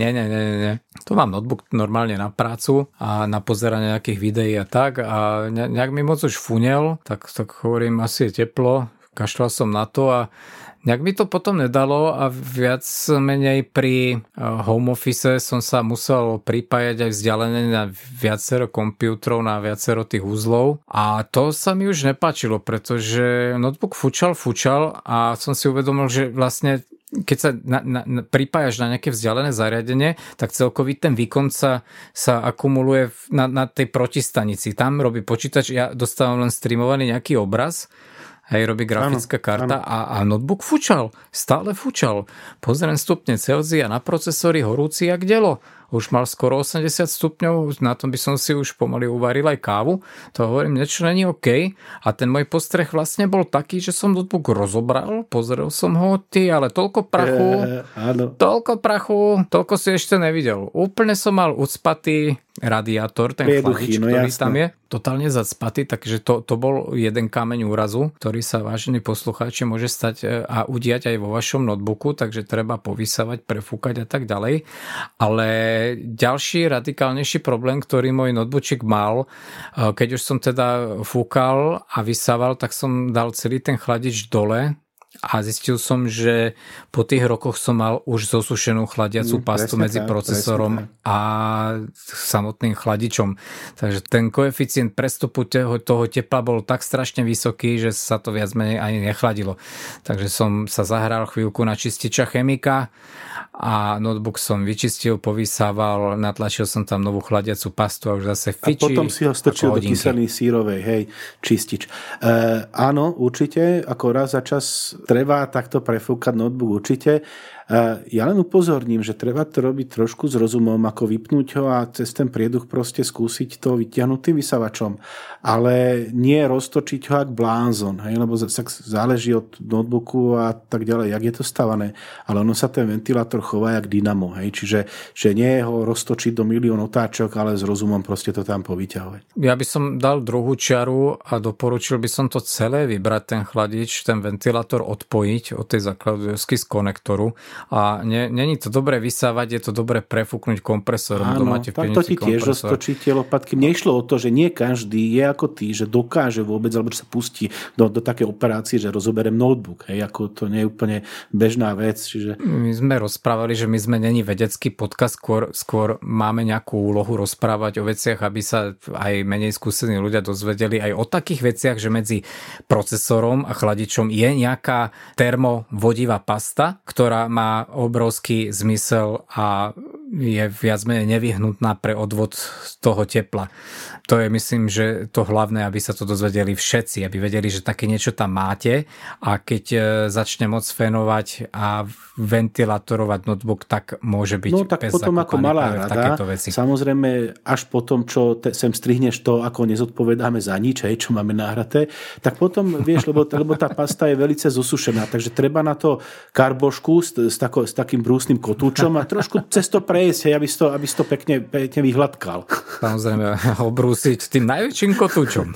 [SPEAKER 1] Nie, nie, nie, nie. Tu mám notebook normálne na prácu a na pozeranie nejakých videí a tak a nejak mi moc už funel, tak, tak hovorím, asi je teplo, kašľal som na to a nejak mi to potom nedalo a viac menej pri eh, home office som sa musel pripájať aj vzdialené na viacero počítačov, na viacero tých úzlov a to sa mi už nepáčilo, pretože notebook fučal, fučal a som si uvedomil, že vlastne keď sa na, na, na, pripájaš na nejaké vzdialené zariadenie, tak celkový ten výkon sa, sa akumuluje na, na tej protistanici. Tam robí počítač, ja dostávam len streamovaný nejaký obraz, hej, robí grafická ano, karta ano. A, a notebook fučal, stále fučal. Pozriem stupne Celzia na procesori horúci jak delo už mal skoro 80 stupňov, na tom by som si už pomaly uvaril aj kávu, to hovorím, niečo není OK. A ten môj postreh vlastne bol taký, že som notebook rozobral, pozrel som ho, ty, ale toľko prachu, e, toľko prachu, toľko si ešte nevidel. Úplne som mal ucpatý radiátor, ten Prieduchy, chladič, no ktorý jasné. tam je, totálne zacpatý, takže to, to bol jeden kameň úrazu, ktorý sa, vážení poslucháči, môže stať e, a udiať aj vo vašom notebooku, takže treba povysávať, prefúkať a tak ďalej. Ale ďalší radikálnejší problém, ktorý môj notebookčik mal, e, keď už som teda fúkal a vysával, tak som dal celý ten chladič dole a zistil som, že po tých rokoch som mal už zosušenú chladiacu mm, pastu medzi tak, procesorom a samotným chladičom. Takže ten koeficient prestupu toho, toho tepla bol tak strašne vysoký, že sa to viac menej ani nechladilo. Takže som sa zahral chvíľku na čističa chemika a notebook som vyčistil, povysával, natlačil som tam novú chladiacu pastu a už zase fičí.
[SPEAKER 2] A potom si ho strčil do kyseliny sírovej, hej, čistič. E, áno, určite, ako raz za čas treba takto prefúkať notebook, určite. Ja len upozorním, že treba to robiť trošku s rozumom, ako vypnúť ho a cez ten prieduch proste skúsiť to vyťahnuť tým vysavačom. Ale nie roztočiť ho ak blázon, hej? lebo záleží od notebooku a tak ďalej, jak je to stavané. Ale ono sa ten ventilátor chová jak dynamo. Hej? Čiže že nie ho roztočiť do milión otáčok, ale s rozumom proste to tam povyťahovať.
[SPEAKER 1] Ja by som dal druhú čiaru a doporučil by som to celé vybrať, ten chladič, ten ventilátor odpojiť od tej základovsky z konektoru a není to dobre vysávať, je to dobre prefúknuť kompresorom.
[SPEAKER 2] Áno, máte tak to ti tiež roztočí tie lopatky. Mne išlo o to, že nie každý je ako ty, že dokáže vôbec, alebo že sa pustí do, do také operácie, že rozoberiem notebook. Hej, ako to nie je úplne bežná vec. Čiže...
[SPEAKER 1] My sme rozprávali, že my sme není vedecký podcast, skôr, skôr máme nejakú úlohu rozprávať o veciach, aby sa aj menej skúsení ľudia dozvedeli aj o takých veciach, že medzi procesorom a chladičom je nejaká termovodivá pasta, ktorá má obrovský zmysel a je viac menej nevyhnutná pre odvod toho tepla. To je myslím, že to hlavné, aby sa to dozvedeli všetci, aby vedeli, že také niečo tam máte a keď e, začne moc fénovať a ventilátorovať notebook, tak môže byť
[SPEAKER 2] No tak potom ako malá rada, veci. samozrejme až potom, čo te, sem strihneš to, ako nezodpovedáme za nič, hej, čo máme náhraté, tak potom vieš, lebo, lebo tá pasta je velice zosušená, takže treba na to karbošku s, s, tako, s takým brúsnym kotúčom a trošku cez to pre prejsť, aby si to, aby si to pekne, pekne vyhľadkal.
[SPEAKER 1] Samozrejme, obrúsiť tým najväčším kotúčom.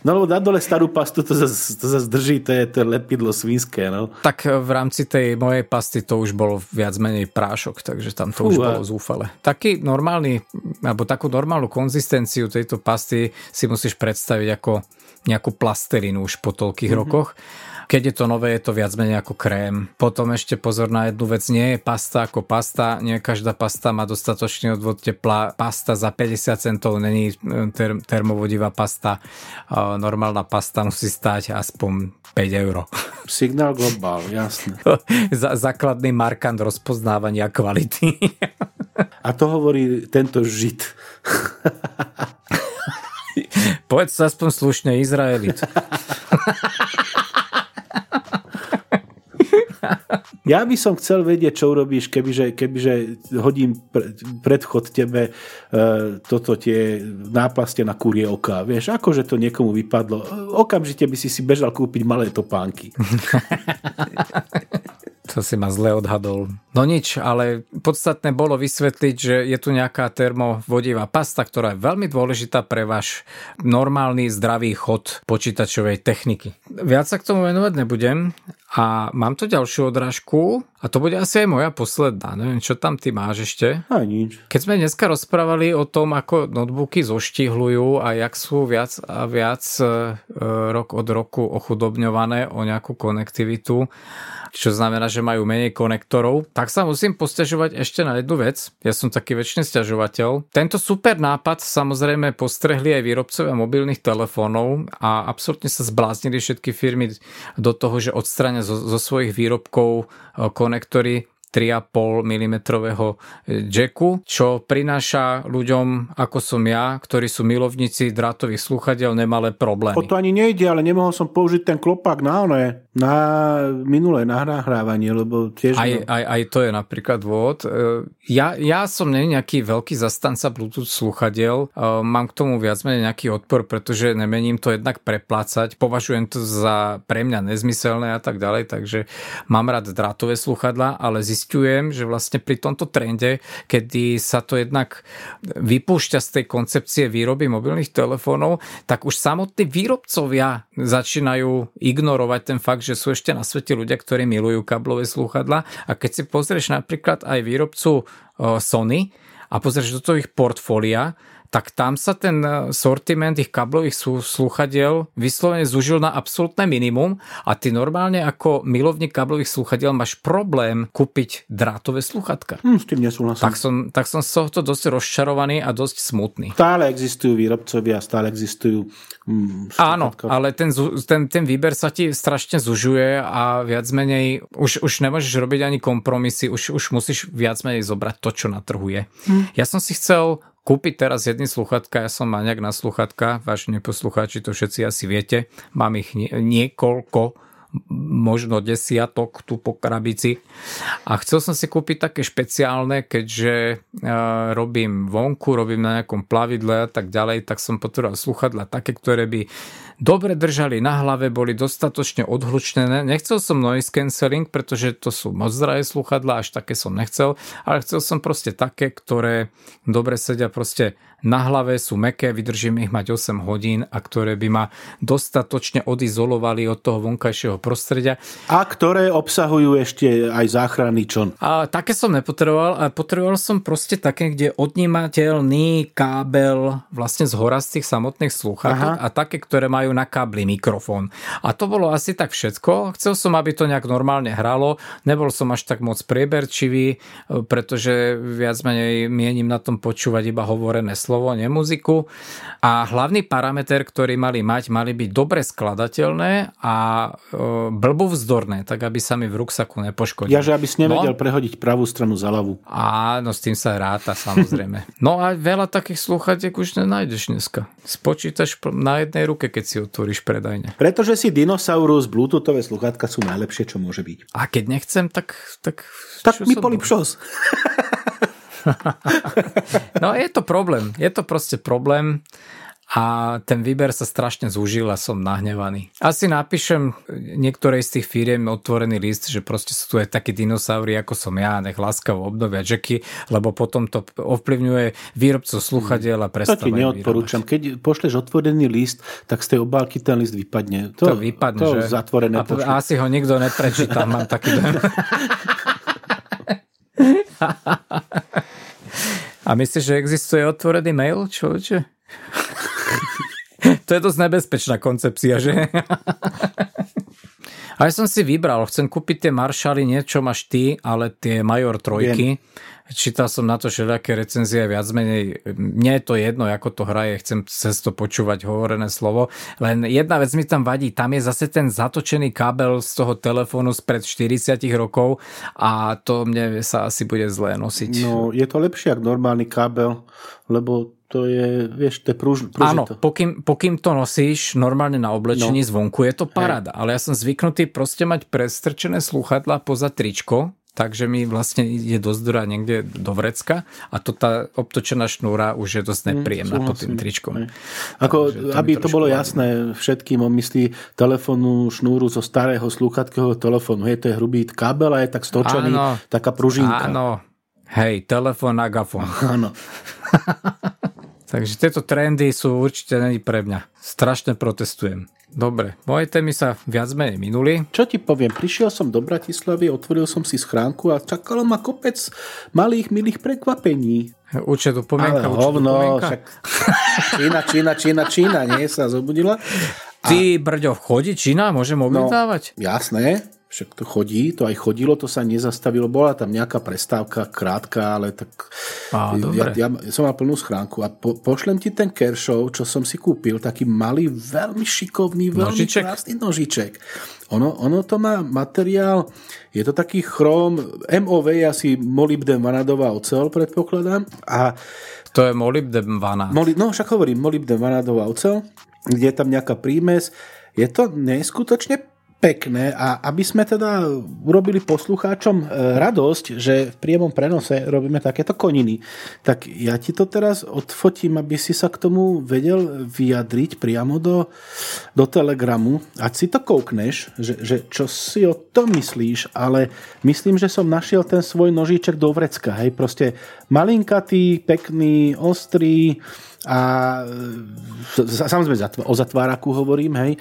[SPEAKER 2] No lebo dať dole starú pastu, to zase, to zase drží, to je, to lepidlo svinské. No.
[SPEAKER 1] Tak v rámci tej mojej pasty to už bol viac menej prášok, takže tam to Fú, už bolo zúfale. Taký normálny, alebo takú normálnu konzistenciu tejto pasty si musíš predstaviť ako nejakú plastelinu už po toľkých mm-hmm. rokoch keď je to nové, je to viac menej ako krém. Potom ešte pozor na jednu vec, nie je pasta ako pasta, nie každá pasta má dostatočný odvod tepla. Pasta za 50 centov není e, ter- termovodivá pasta. Normálna pasta musí stať aspoň 5 eur.
[SPEAKER 2] Signál globál, jasne.
[SPEAKER 1] Základný markant rozpoznávania kvality.
[SPEAKER 2] A to hovorí tento žid.
[SPEAKER 1] Povedz sa aspoň slušne Izraelit.
[SPEAKER 2] Ja by som chcel vedieť, čo urobíš, kebyže, kebyže hodím predchod tebe uh, toto tie náplaste na kurie oka. Vieš, akože to niekomu vypadlo. Okamžite by si si bežal kúpiť malé topánky.
[SPEAKER 1] To si ma zle odhadol. No nič, ale podstatné bolo vysvetliť, že je tu nejaká termovodivá pasta, ktorá je veľmi dôležitá pre váš normálny zdravý chod počítačovej techniky. Viac sa k tomu venovať nebudem a mám tu ďalšiu odrážku a to bude asi aj moja posledná. Neviem, čo tam ty máš ešte?
[SPEAKER 2] A nič.
[SPEAKER 1] Keď sme dneska rozprávali o tom, ako notebooky zoštihľujú a jak sú viac a viac e, rok od roku ochudobňované o nejakú konektivitu, čo znamená, že majú menej konektorov, tak sa musím postiažovať ešte na jednu vec. Ja som taký väčšiny stiažovateľ. Tento super nápad samozrejme postrehli aj výrobcovia mobilných telefónov a absolútne sa zbláznili všetky firmy do toho, že odstrania zo, zo svojich výrobkov konektory 3,5 mm jacku, čo prináša ľuďom, ako som ja, ktorí sú milovníci drátových sluchadiel, nemalé problémy.
[SPEAKER 2] O to ani nejde, ale nemohol som použiť ten klopák na oné, na minulé nahrávanie, lebo tiež...
[SPEAKER 1] Aj, aj, aj to je napríklad dôvod. E, ja, ja som nie nejaký veľký zastanca Bluetooth sluchadiel, e, mám k tomu viac menej nejaký odpor, pretože nemením to jednak preplácať, považujem to za pre mňa nezmyselné a tak ďalej, takže mám rád drátové sluchadla, ale zistím zistujem, že vlastne pri tomto trende, kedy sa to jednak vypúšťa z tej koncepcie výroby mobilných telefónov, tak už samotní výrobcovia začínajú ignorovať ten fakt, že sú ešte na svete ľudia, ktorí milujú kablové slúchadla. A keď si pozrieš napríklad aj výrobcu Sony a pozrieš do toho ich portfólia, tak tam sa ten e, sortiment ich kablových slúchadiel vyslovene zužil na absolútne minimum a ty normálne ako milovník kablových slúchadiel máš problém kúpiť drátové slúchatka.
[SPEAKER 2] Hm, s tým nesúhlasím.
[SPEAKER 1] Tak som, tak som z tohto dosť rozčarovaný a dosť smutný.
[SPEAKER 2] Stále existujú výrobcovia, stále existujú
[SPEAKER 1] hm, Áno, ale ten, ten, ten výber sa ti strašne zužuje a viac menej už, už nemôžeš robiť ani kompromisy, už, už musíš viac menej zobrať to, čo na trhu je. Hm. Ja som si chcel kúpiť teraz jedny sluchatka, ja som maniak na sluchatka, vážne poslucháči, to všetci asi viete, mám ich nie, niekoľko, možno desiatok tu po krabici. A chcel som si kúpiť také špeciálne, keďže uh, robím vonku, robím na nejakom plavidle a tak ďalej, tak som potreboval sluchadla také, ktoré by dobre držali na hlave, boli dostatočne odhlučnené. Nechcel som noise cancelling, pretože to sú moc zdravé sluchadla, až také som nechcel, ale chcel som proste také, ktoré dobre sedia proste na hlave, sú meké, vydržím ich mať 8 hodín a ktoré by ma dostatočne odizolovali od toho vonkajšieho prostredia.
[SPEAKER 2] A ktoré obsahujú ešte aj záchranný čon.
[SPEAKER 1] A také som nepotreboval, a potreboval som proste také, kde odnímateľný kábel vlastne z hora z tých samotných slúchatok a také, ktoré majú na kábli mikrofón. A to bolo asi tak všetko. Chcel som, aby to nejak normálne hralo. Nebol som až tak moc prieberčivý, pretože viac menej mienim na tom počúvať iba hovorené slovo, nemuziku. A hlavný parameter, ktorý mali mať, mali byť dobre skladateľné a e, blbo vzdorné, tak aby sa mi v ruksaku nepoškodili.
[SPEAKER 2] Ja, že aby si nevedel no, prehodiť pravú stranu za ľavú.
[SPEAKER 1] Áno, s tým sa ráta samozrejme. No a veľa takých slúchatiek už nenájdeš dneska. Spočítaš na jednej ruke, keď si otvoríš predajne.
[SPEAKER 2] Pretože si dinosaurus, bluetoothové sluchátka sú najlepšie, čo môže byť.
[SPEAKER 1] A keď nechcem, tak... Tak,
[SPEAKER 2] tak mi polipšos.
[SPEAKER 1] no je to problém. Je to proste problém a ten výber sa strašne zúžil a som nahnevaný. Asi napíšem niektorej z tých firiem otvorený list, že proste sú tu aj takí dinosaury, ako som ja, nech láskavo obnovia jacky, lebo potom to ovplyvňuje výrobcov sluchadiel a prestávajú To
[SPEAKER 2] ti neodporúčam. Vyrábať. Keď pošleš otvorený list, tak z tej obálky ten list vypadne.
[SPEAKER 1] To, to vypadne,
[SPEAKER 2] to
[SPEAKER 1] že?
[SPEAKER 2] zatvorené
[SPEAKER 1] a, asi ho nikto neprečíta, mám taký A myslíš, že existuje otvorený mail, človeče? to je dosť nebezpečná koncepcia, že? A ja som si vybral, chcem kúpiť tie Marshally, niečo máš ty, ale tie Major trojky. Viem čítal som na to všelijaké recenzie viac menej, mne je to jedno, ako to hraje, chcem cez to počúvať hovorené slovo, len jedna vec mi tam vadí, tam je zase ten zatočený kábel z toho telefónu spred 40 rokov a to mne sa asi bude zlé nosiť.
[SPEAKER 2] No, je to lepšie ako normálny kábel, lebo to je, vieš, to je prúž,
[SPEAKER 1] Áno, pokým, pokým to nosíš normálne na oblečení no. zvonku, je to paráda, Hej. ale ja som zvyknutý proste mať prestrčené sluchadla poza tričko, takže mi vlastne ide do zdora niekde do vrecka a to tá obtočená šnúra už je dosť mm, nepríjemná mm, pod tým tričkom.
[SPEAKER 2] Ako, to aby to bolo jasné všetkým, on myslí telefónnu šnúru zo starého slúchatkého telefónu. Hej, to je hrubý kábel a je tak stočený, áno, taká pružinka.
[SPEAKER 1] Áno, hej, telefón a gafón.
[SPEAKER 2] Áno.
[SPEAKER 1] Takže tieto trendy sú určite není pre mňa. Strašne protestujem. Dobre, moje témy sa viac menej minuli.
[SPEAKER 2] Čo ti poviem, prišiel som do Bratislavy, otvoril som si schránku a čakalo ma kopec malých, milých prekvapení.
[SPEAKER 1] Určite pomienka,
[SPEAKER 2] Ale hovno, však Čína, Čína, Čína, Čína, nie sa zobudila.
[SPEAKER 1] A... Ty, Brďo, chodí Čína? Môžem objednávať?
[SPEAKER 2] No, jasné, však to chodí, to aj chodilo, to sa nezastavilo, bola tam nejaká prestávka, krátka, ale tak
[SPEAKER 1] Á,
[SPEAKER 2] ja, ja, ja som mal plnú schránku a po, pošlem ti ten Kershaw, čo som si kúpil, taký malý, veľmi šikovný, veľmi nožiček. krásny nožiček. Ono, ono to má materiál, je to taký chrom, MOV je asi molybden vanadová ocel, predpokladám. A
[SPEAKER 1] to je molybden vanát.
[SPEAKER 2] Moli, no však hovorím, molybden vanádová ocel, kde je tam nejaká prímes. Je to neskutočne pekné a aby sme teda urobili poslucháčom e, radosť, že v priamom prenose robíme takéto koniny, tak ja ti to teraz odfotím, aby si sa k tomu vedel vyjadriť priamo do, do telegramu. Ať si to koukneš, že, že čo si o tom myslíš, ale myslím, že som našiel ten svoj nožíček do vrecka. Hej, proste malinkatý, pekný, ostrý a e, samozrejme o zatváraku hovorím, hej,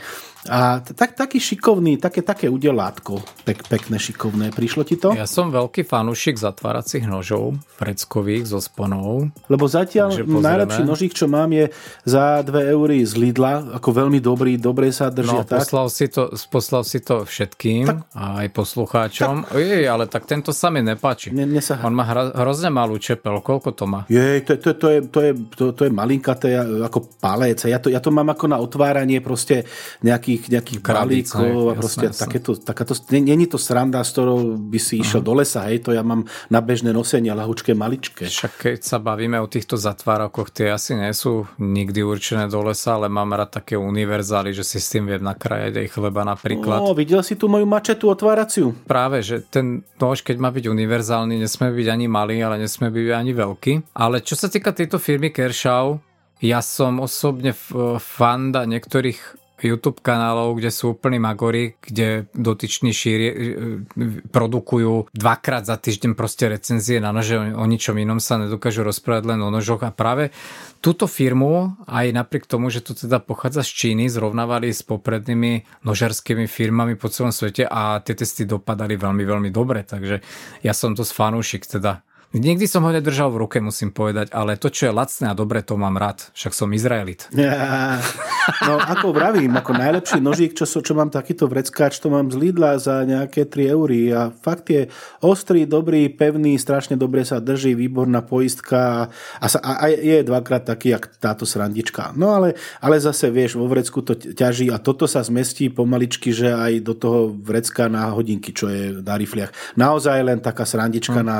[SPEAKER 2] a tak, taký šikovný, také, také udelátko, pek, pekné, šikovné. Prišlo ti to?
[SPEAKER 1] Ja som veľký fanúšik zatváracích nožov, freckových so sponou.
[SPEAKER 2] Lebo zatiaľ najlepší nožík, čo mám, je za 2 eury z Lidla, ako veľmi dobrý, dobre sa držia.
[SPEAKER 1] No, poslal si, to, poslal si to všetkým, tak, aj poslucháčom. Tak, Jej, ale tak tento sa mi nepáči.
[SPEAKER 2] Ne, ne sa...
[SPEAKER 1] On má hra, hrozne malú čepel, koľko to má?
[SPEAKER 2] Jej, to, to, to, je, to, je, to, to je malinkaté ako palec. Ja to, ja to mám ako na otváranie proste nejakých nejakých, balíkov a proste jasné, takéto, takáto, není to sranda, s ktorou by si išiel uh-huh. do lesa, hej, to ja mám na bežné nosenie, lahučké, maličké.
[SPEAKER 1] Však keď sa bavíme o týchto zatvárakoch, tie asi nie sú nikdy určené do lesa, ale mám rád také univerzály, že si s tým viem nakrájať aj chleba napríklad.
[SPEAKER 2] No, videl si tu moju mačetu otváraciu?
[SPEAKER 1] Práve, že ten nôž, keď má byť univerzálny, nesmie byť ani malý, ale nesmie byť ani veľký. Ale čo sa týka tejto firmy Kershaw, ja som osobne fanda niektorých YouTube kanálov, kde sú úplní magori, kde dotyční šíri, e, produkujú dvakrát za týždeň proste recenzie na nože, o ničom inom sa nedokážu rozprávať len o nožoch. A práve túto firmu, aj napriek tomu, že to teda pochádza z Číny, zrovnávali s poprednými nožarskými firmami po celom svete a tie testy dopadali veľmi, veľmi dobre, takže ja som to fanúšik teda Nikdy som ho nedržal v ruke, musím povedať, ale to, čo je lacné a dobre, to mám rád. Však som Izraelit.
[SPEAKER 2] Ja, no ako vravím, ako najlepší nožík, čo, čo mám takýto vreckáč, to mám z Lidla za nejaké 3 eury a fakt je ostrý, dobrý, pevný, strašne dobre sa drží, výborná poistka a, sa, a, a je dvakrát taký, jak táto srandička. No ale, ale zase, vieš, vo vrecku to ťaží a toto sa zmestí pomaličky, že aj do toho vrecka na hodinky, čo je na rifliach. Naozaj len taká srandička hmm. na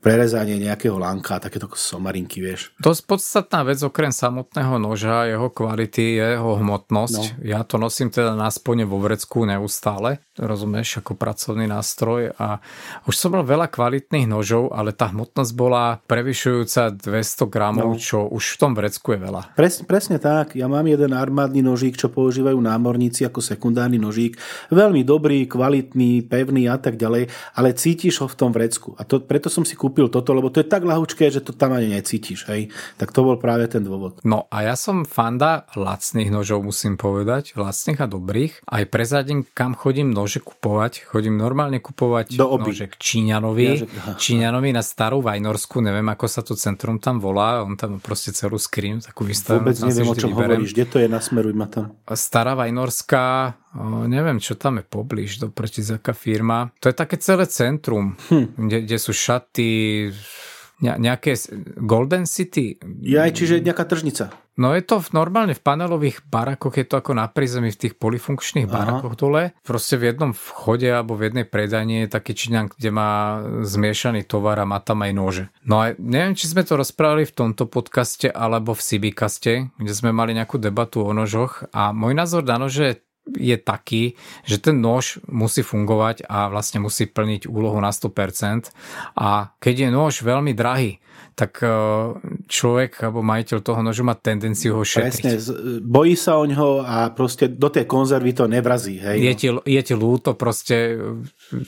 [SPEAKER 2] prerezanie nejakého lanka, takéto somarinky, vieš.
[SPEAKER 1] Dosť podstatná vec okrem samotného noža, jeho kvality, jeho hmotnosť. No. Ja to nosím teda na spone vo vrecku neustále, rozumieš, ako pracovný nástroj a už som mal veľa kvalitných nožov, ale tá hmotnosť bola prevyšujúca 200 gramov, no. čo už v tom vrecku je veľa.
[SPEAKER 2] Pres, presne tak, ja mám jeden armádny nožík, čo používajú námorníci ako sekundárny nožík. Veľmi dobrý, kvalitný, pevný a tak ďalej, ale cítiš ho v tom vrecku. A to, preto som si kúpil toto, lebo to je tak ľahučké, že to tam ani necítiš. Hej? Tak to bol práve ten dôvod.
[SPEAKER 1] No a ja som fanda lacných nožov, musím povedať, lacných a dobrých. Aj prezadím, kam chodím nože kupovať. Chodím normálne kupovať
[SPEAKER 2] Do oby.
[SPEAKER 1] nože k Číňanovi. Ja, že... Číňanovi na starú Vajnorsku, neviem ako sa to centrum tam volá, on tam proste celú skrim, takú vystavenú.
[SPEAKER 2] Vôbec neviem, o čom vyberem. hovoríš, kde to je, nasmeruj ma tam.
[SPEAKER 1] Stará Vajnorská, o, neviem, čo tam je poblíž, doproti aká firma. To je také celé centrum, hm. kde, kde sú šaty, nejaké Golden City.
[SPEAKER 2] Ja čiže nejaká tržnica.
[SPEAKER 1] No je to v, normálne v panelových barakoch, je to ako na prízemí v tých polifunkčných Aha. barakoch dole. Proste v jednom vchode alebo v jednej predajni je taký Číňan, kde má zmiešaný tovar a má tam aj nože. No a neviem, či sme to rozprávali v tomto podcaste alebo v Sibikaste, kde sme mali nejakú debatu o nožoch a môj názor na nože je taký, že ten nôž musí fungovať a vlastne musí plniť úlohu na 100% a keď je nôž veľmi drahý, tak e, človek alebo majiteľ toho nožu má tendenciu ho šetriť. Presne,
[SPEAKER 2] bojí sa o ňoho a proste do tej konzervy to nevrazí. Hej,
[SPEAKER 1] je, ti, je ti lúto proste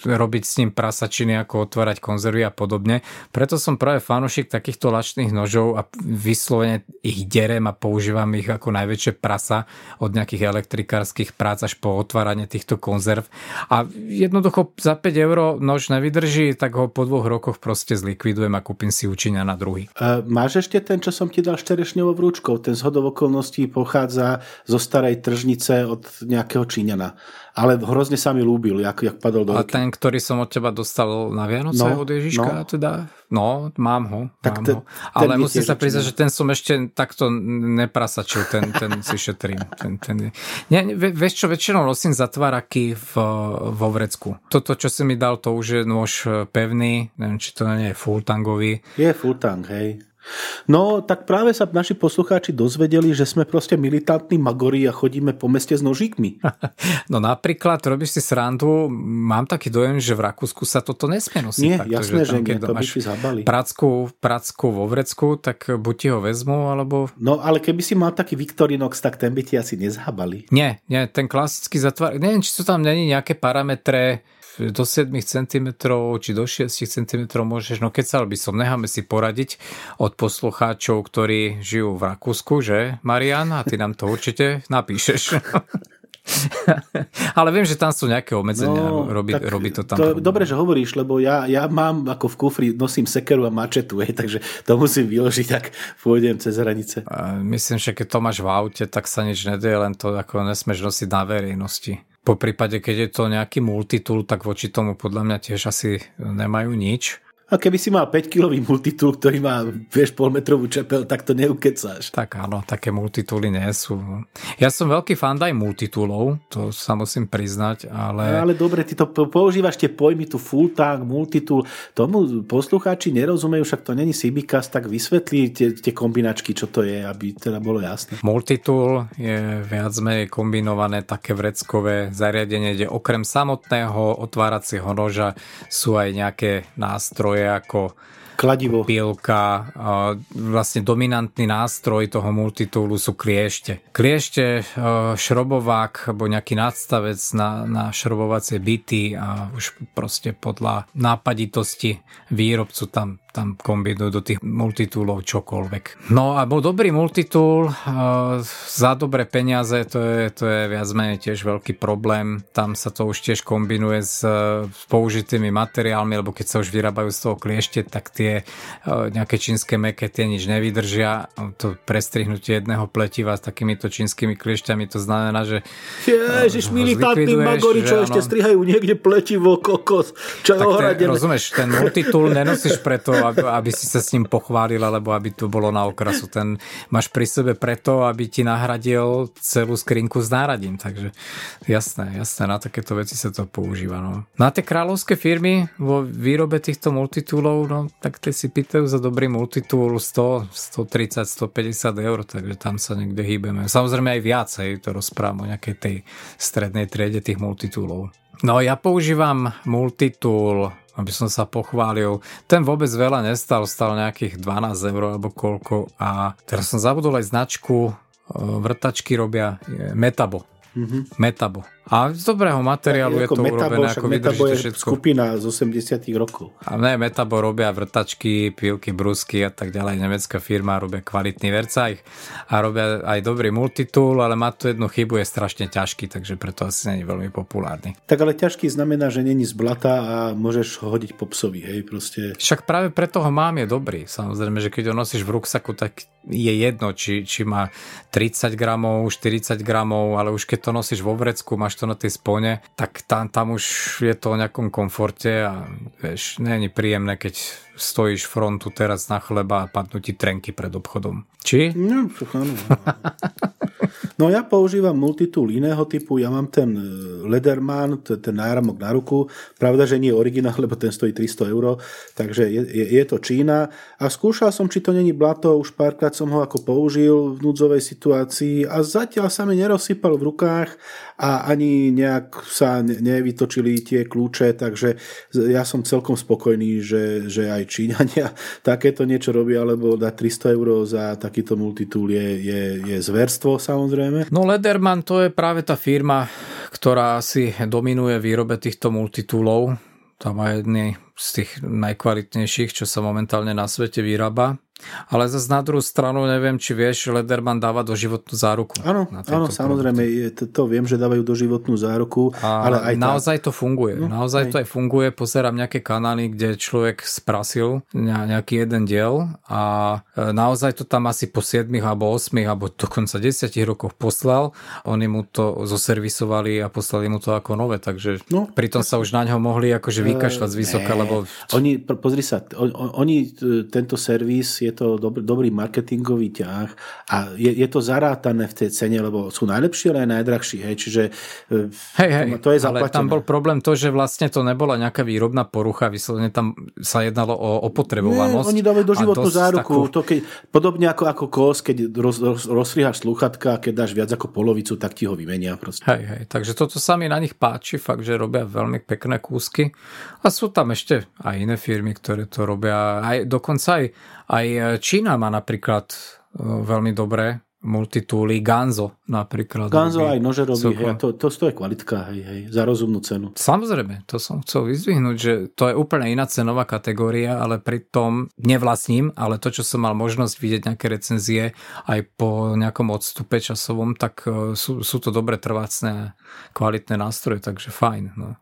[SPEAKER 1] robiť s ním prasačiny, ako otvárať konzervy a podobne. Preto som práve fanúšik takýchto lačných nožov a vyslovene ich derem a používam ich ako najväčšie prasa od nejakých elektrikárskych prác až po otváranie týchto konzerv. A jednoducho za 5 eur nož nevydrží, tak ho po dvoch rokoch proste zlikvidujem a kúpim si na druhý.
[SPEAKER 2] Uh, máš ešte ten, čo som ti dal šterešňovou vrúčkou? Ten zhodov okolností pochádza zo starej tržnice od nejakého Číňana ale hrozne sa mi lúbil, jak, jak padol do
[SPEAKER 1] A ten, ktorý som od teba dostal na Vianoce no, od Ježiška, no. teda? No, mám ho. Tak mám ten, ho. Ale musím sa priznať, že ten som ešte takto neprasačil, ten, ten si šetrím. Ten, ten, nie, vieš čo, väčšinou nosím zatváraky v, vo vrecku. Toto, čo si mi dal, to už je nôž pevný, neviem, či to nie je full tangový.
[SPEAKER 2] Je full tang, hej. No, tak práve sa naši poslucháči dozvedeli, že sme proste militantní magori a chodíme po meste s nožíkmi.
[SPEAKER 1] No napríklad, robíš si srandu, mám taký dojem, že v Rakúsku sa toto nesmie nosiť.
[SPEAKER 2] Nie, tak, jasné, že, tam, že nie, to by si zabali.
[SPEAKER 1] Pracku, pracku vo vrecku, tak buď ti ho vezmu, alebo...
[SPEAKER 2] No, ale keby si mal taký Victorinox, tak ten by ti asi nezhábali.
[SPEAKER 1] Nie, nie, ten klasický zatvar... Neviem, či sú tam není nejaké parametre, do 7 cm či do 6 cm môžeš, no keď sa by som, necháme si poradiť od poslucháčov, ktorí žijú v Rakúsku, že Marian, a ty nám to určite napíšeš. Ale viem, že tam sú nejaké obmedzenia, no, robí, robí to tam. To,
[SPEAKER 2] dobre, že hovoríš, lebo ja, ja mám ako v kufri, nosím sekeru a mačetu, hej, takže to musím vyložiť, tak pôjdem cez hranice.
[SPEAKER 1] A myslím, že keď to máš v aute, tak sa nič nedie, len to ako nesmeš nosiť na verejnosti. Po prípade, keď je to nejaký multitool, tak voči tomu podľa mňa tiež asi nemajú nič.
[SPEAKER 2] A keby si mal 5-kilový multitool, ktorý má, vieš, polmetrovú čepel, tak to neukecáš.
[SPEAKER 1] Tak áno, také multitooly nie sú. Ja som veľký fan aj multitoolov, to sa musím priznať, ale...
[SPEAKER 2] Ale dobre, ty to používaš tie pojmy, tu full tank, multitool, tomu poslucháči nerozumejú, však to není Sibicast, tak vysvetlí tie, tie kombinačky, čo to je, aby teda bolo jasné.
[SPEAKER 1] Multitool je viac menej kombinované také vreckové zariadenie, kde okrem samotného otváracieho noža sú aj nejaké nástroje, ako
[SPEAKER 2] kladivo.
[SPEAKER 1] Pilka, vlastne dominantný nástroj toho multitoolu sú kliešte. Kliešte, šrobovák alebo nejaký nadstavec na, na šrobovacie byty a už proste podľa nápaditosti výrobcu tam tam kombinujú do tých multitoolov čokoľvek. No a bol dobrý multitool uh, za dobré peniaze, to je, to je viac menej tiež veľký problém. Tam sa to už tiež kombinuje s, s použitými materiálmi, lebo keď sa už vyrábajú z toho kliešte, tak tie uh, nejaké čínske meké tie nič nevydržia. To prestrihnutie jedného pletiva s takýmito čínskymi kliešťami, to znamená, že
[SPEAKER 2] Ježiš, uh, militantní magori, čo ešte strihajú niekde pletivo, kokos, čo
[SPEAKER 1] je rozumieš, ten multitool nenosíš preto, aby, aby si sa s ním pochválil, alebo aby to bolo na okrasu. Ten máš pri sebe preto, aby ti nahradil celú skrinku s náradím. Takže jasné, jasné, na takéto veci sa to používa. No. Na tie kráľovské firmy vo výrobe týchto multitoolov, no, tak tie si pýtajú za dobrý multitool 100, 130, 150 eur, takže tam sa niekde hýbeme. Samozrejme aj viac, hej, to rozprávam o nejakej tej strednej triede tých multitoolov. No ja používam multitool aby som sa pochválil. Ten vôbec veľa nestal, stal nejakých 12 eur alebo koľko a teraz som zabudol aj značku, e, vrtačky robia Metabo. Mm-hmm. Metabo. A z dobrého materiálu je, je to metabo, urobené, ako
[SPEAKER 2] Metabo je všetko. skupina z 80 rokov.
[SPEAKER 1] A ne, Metabo robia vrtačky, pílky, brusky a tak ďalej. Nemecká firma robia kvalitný vercajch a robia aj dobrý multitool, ale má tu jednu chybu, je strašne ťažký, takže preto asi není veľmi populárny.
[SPEAKER 2] Tak ale ťažký znamená, že není z blata a môžeš ho hodiť po psovi, hej, proste.
[SPEAKER 1] Však práve preto ho mám, je dobrý. Samozrejme, že keď ho nosíš v ruksaku, tak je jedno, či, či má 30 gramov, 40 gramov, ale už keď to nosíš vo vrecku, máš to na tej spone, tak tam, tam už je to o nejakom komforte a vieš, není príjemné, keď stojíš frontu teraz na chleba a padnú ti trenky pred obchodom. Či?
[SPEAKER 2] No, áno. No ja používam multitool iného typu, ja mám ten e, Lederman, ten náramok na ruku, pravda, že nie je originál, lebo ten stojí 300 eur, takže je, je, je to Čína a skúšal som, či to není blato, už párkrát som ho ako použil v núdzovej situácii a zatiaľ sa mi nerozsypal v rukách a ani nejak sa nevytočili tie kľúče, takže ja som celkom spokojný, že, že aj Číňania takéto niečo robia, lebo dať 300 eur za takýto multitool je, je, je zverstvo samozrejme.
[SPEAKER 1] No Lederman to je práve tá firma, ktorá si dominuje výrobe týchto multitoolov. Tam má jedný z tých najkvalitnejších, čo sa momentálne na svete vyrába. Ale zase na druhú stranu neviem, či vieš, Lederman dáva životnú záruku.
[SPEAKER 2] Áno, áno samozrejme, je, to, to viem, že dávajú životnú záruku. A ale aj
[SPEAKER 1] naozaj tá... to funguje. No, naozaj aj. to aj funguje. Pozerám nejaké kanály, kde človek sprasil nejaký jeden diel a e, naozaj to tam asi po 7 alebo 8 alebo dokonca 10 rokoch poslal. Oni mu to zoservisovali a poslali mu to ako nové, takže no, pritom sa už na ňo mohli akože vykašľať z vysoka, lebo...
[SPEAKER 2] Oni, pozri sa, on, oni, e, tento servis je to dobrý, dobrý marketingový ťah a je, je to zarátané v tej cene, lebo sú najlepšie, ale aj najdrahší. Hej, čiže
[SPEAKER 1] e, hej, hej, to, je zaplatené. Ale tam bol problém to, že vlastne to nebola nejaká výrobná porucha, vyslovene tam sa jednalo o opotrebovanosť.
[SPEAKER 2] Nie, oni dávajú doživotnú záruku. Takú... To keď, podobne ako, ako kos, keď roz, roz, rozstrihaš sluchatka, keď dáš viac ako polovicu, tak ti ho vymenia. Proste.
[SPEAKER 1] Hej, hej, takže toto sa mi na nich páči, fakt, že robia veľmi pekné kúsky. A sú tam ešte aj iné firmy, ktoré to robia. Aj, dokonca aj, aj Čína má napríklad e, veľmi dobré multitúly, Ganzo napríklad.
[SPEAKER 2] Ganzo robí. aj nože robí, hej, to, to, to je kvalitka, hej, hej, za rozumnú cenu.
[SPEAKER 1] Samozrejme, to som chcel vyzvihnúť, že to je úplne iná cenová kategória, ale pritom nevlastním, ale to, čo som mal možnosť vidieť nejaké recenzie aj po nejakom odstupe časovom, tak e, sú, sú to dobre trvácne kvalitné nástroje, takže fajn. No.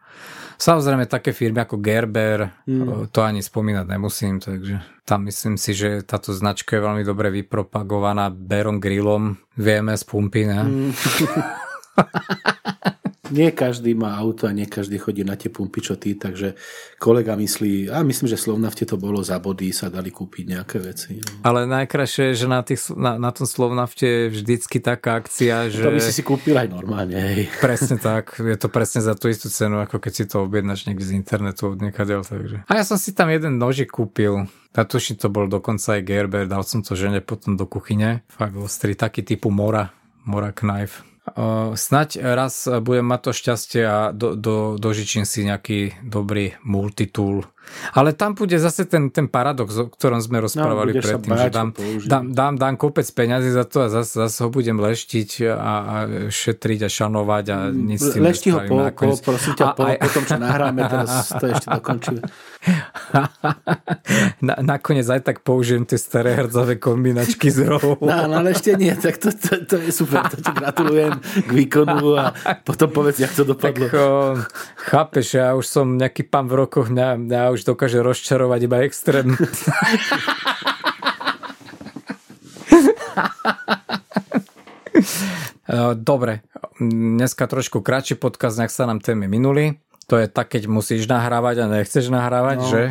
[SPEAKER 1] Samozrejme také firmy ako Gerber, mm. to ani spomínať nemusím, takže tam myslím si, že táto značka je veľmi dobre vypropagovaná Berom Grillom, vieme z pumpy, ne? Mm.
[SPEAKER 2] nie každý má auto a nie každý chodí na tie pumpy, čo ty, takže kolega myslí, a myslím, že Slovnafte to bolo za body, sa dali kúpiť nejaké veci. No.
[SPEAKER 1] Ale najkrajšie je, že na, tých, na, na tom Slovnafte je vždycky taká akcia, že...
[SPEAKER 2] To by si si kúpil aj normálne. Hej.
[SPEAKER 1] Presne tak, je to presne za tú istú cenu, ako keď si to objednáš niekde z internetu od niekadeľ, takže. A ja som si tam jeden nožik kúpil, ja tuším, to bol dokonca aj Gerber, dal som to žene potom do kuchyne, fakt ostrý, taký typu Mora, Mora Knife. Snať raz budem mať to šťastie a do, do, dožičím si nejaký dobrý multitool ale tam bude zase ten, ten paradox, o ktorom sme rozprávali no, predtým, že dám, dám, dám, dám kopec peňazí za to a zase, zase ho budem leštiť a, a šetriť a šanovať a nic s tým
[SPEAKER 2] Lešti ho po, po, prosím ťa, a, po, aj... čo nahráme, teraz to ešte dokončíme.
[SPEAKER 1] Na, nakoniec aj tak použijem tie staré hrdzové kombinačky z rohu.
[SPEAKER 2] No, no ale ešte nie, tak to, to, to je super, to ti gratulujem k výkonu a potom povedz, jak to dopadlo. Tak,
[SPEAKER 1] chápeš, ja už som nejaký pán v rokoch, mňa, mňa už dokáže rozčarovať iba extrém. Dobre, dneska trošku kratší podcast, nech sa nám témy minuli. To je tak, keď musíš nahrávať a nechceš nahrávať, no. že?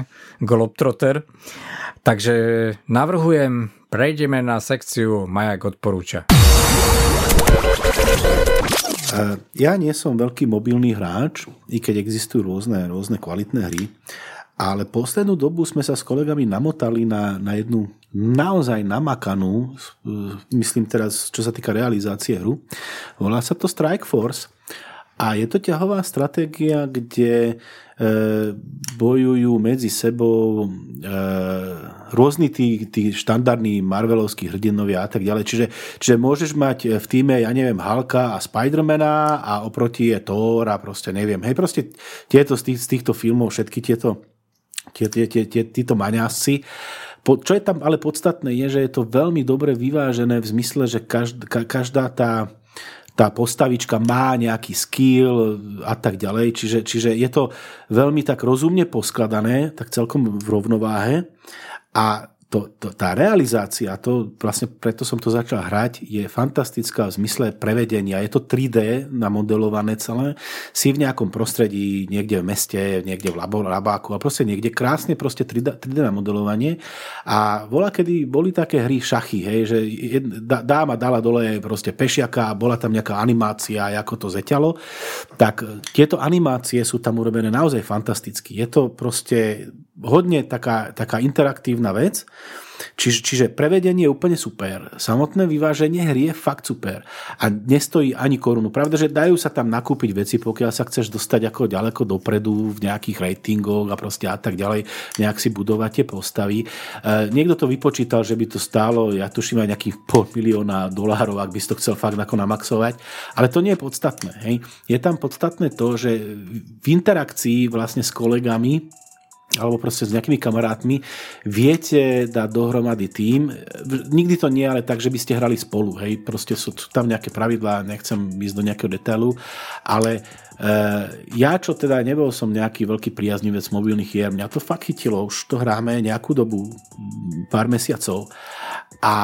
[SPEAKER 1] Globtrotter. Takže navrhujem, prejdeme na sekciu Majak odporúča.
[SPEAKER 2] Ja nie som veľký mobilný hráč, i keď existujú rôzne, rôzne kvalitné hry. Ale poslednú dobu sme sa s kolegami namotali na, na jednu naozaj namakanú, myslím teraz, čo sa týka realizácie hru. Volá sa to Strike Force a je to ťahová stratégia, kde e, bojujú medzi sebou e, rôzni tí, tí štandardní Marvelovskí hrdinovia a tak ďalej. Čiže, čiže môžeš mať v týme, ja neviem, Halka a Spidermana a oproti je Thor a proste neviem. Hej, proste tieto z, tých, z týchto filmov, všetky tieto tie, tie, tie, tie, títo maňásci. Po, čo je tam ale podstatné, je, že je to veľmi dobre vyvážené v zmysle, že každá, každá tá, tá postavička má nejaký skill a tak ďalej. Čiže, čiže je to veľmi tak rozumne poskladané, tak celkom v rovnováhe. A to, to, tá realizácia, to vlastne preto som to začal hrať, je fantastická v zmysle prevedenia. Je to 3D namodelované celé. Si v nejakom prostredí, niekde v meste, niekde v labáku a proste niekde krásne proste 3D, 3D namodelovanie. A bola, kedy boli také hry šachy, hej, že dáma dala dole proste pešiaka a bola tam nejaká animácia, ako to zeťalo. Tak tieto animácie sú tam urobené naozaj fantasticky. Je to proste hodne taká, taká interaktívna vec. Čiže, čiže prevedenie je úplne super. Samotné vyváženie hry je fakt super. A nestojí ani korunu. Pravda, že dajú sa tam nakúpiť veci, pokiaľ sa chceš dostať ako ďaleko dopredu v nejakých ratingoch a proste a tak ďalej, nejak si budovať tie postavy. E, niekto to vypočítal, že by to stálo, ja tuším aj nejakých pol milióna dolárov, ak by si to chcel fakt ako namaxovať. Ale to nie je podstatné. Hej. Je tam podstatné to, že v interakcii vlastne s kolegami alebo proste s nejakými kamarátmi, viete dať dohromady tým. Nikdy to nie, ale tak, že by ste hrali spolu. Hej, proste sú tam nejaké pravidlá, nechcem ísť do nejakého detailu, ale e, ja, čo teda nebol som nejaký veľký priaznivec mobilných hier, mňa to fakt chytilo, už to hráme nejakú dobu, pár mesiacov. A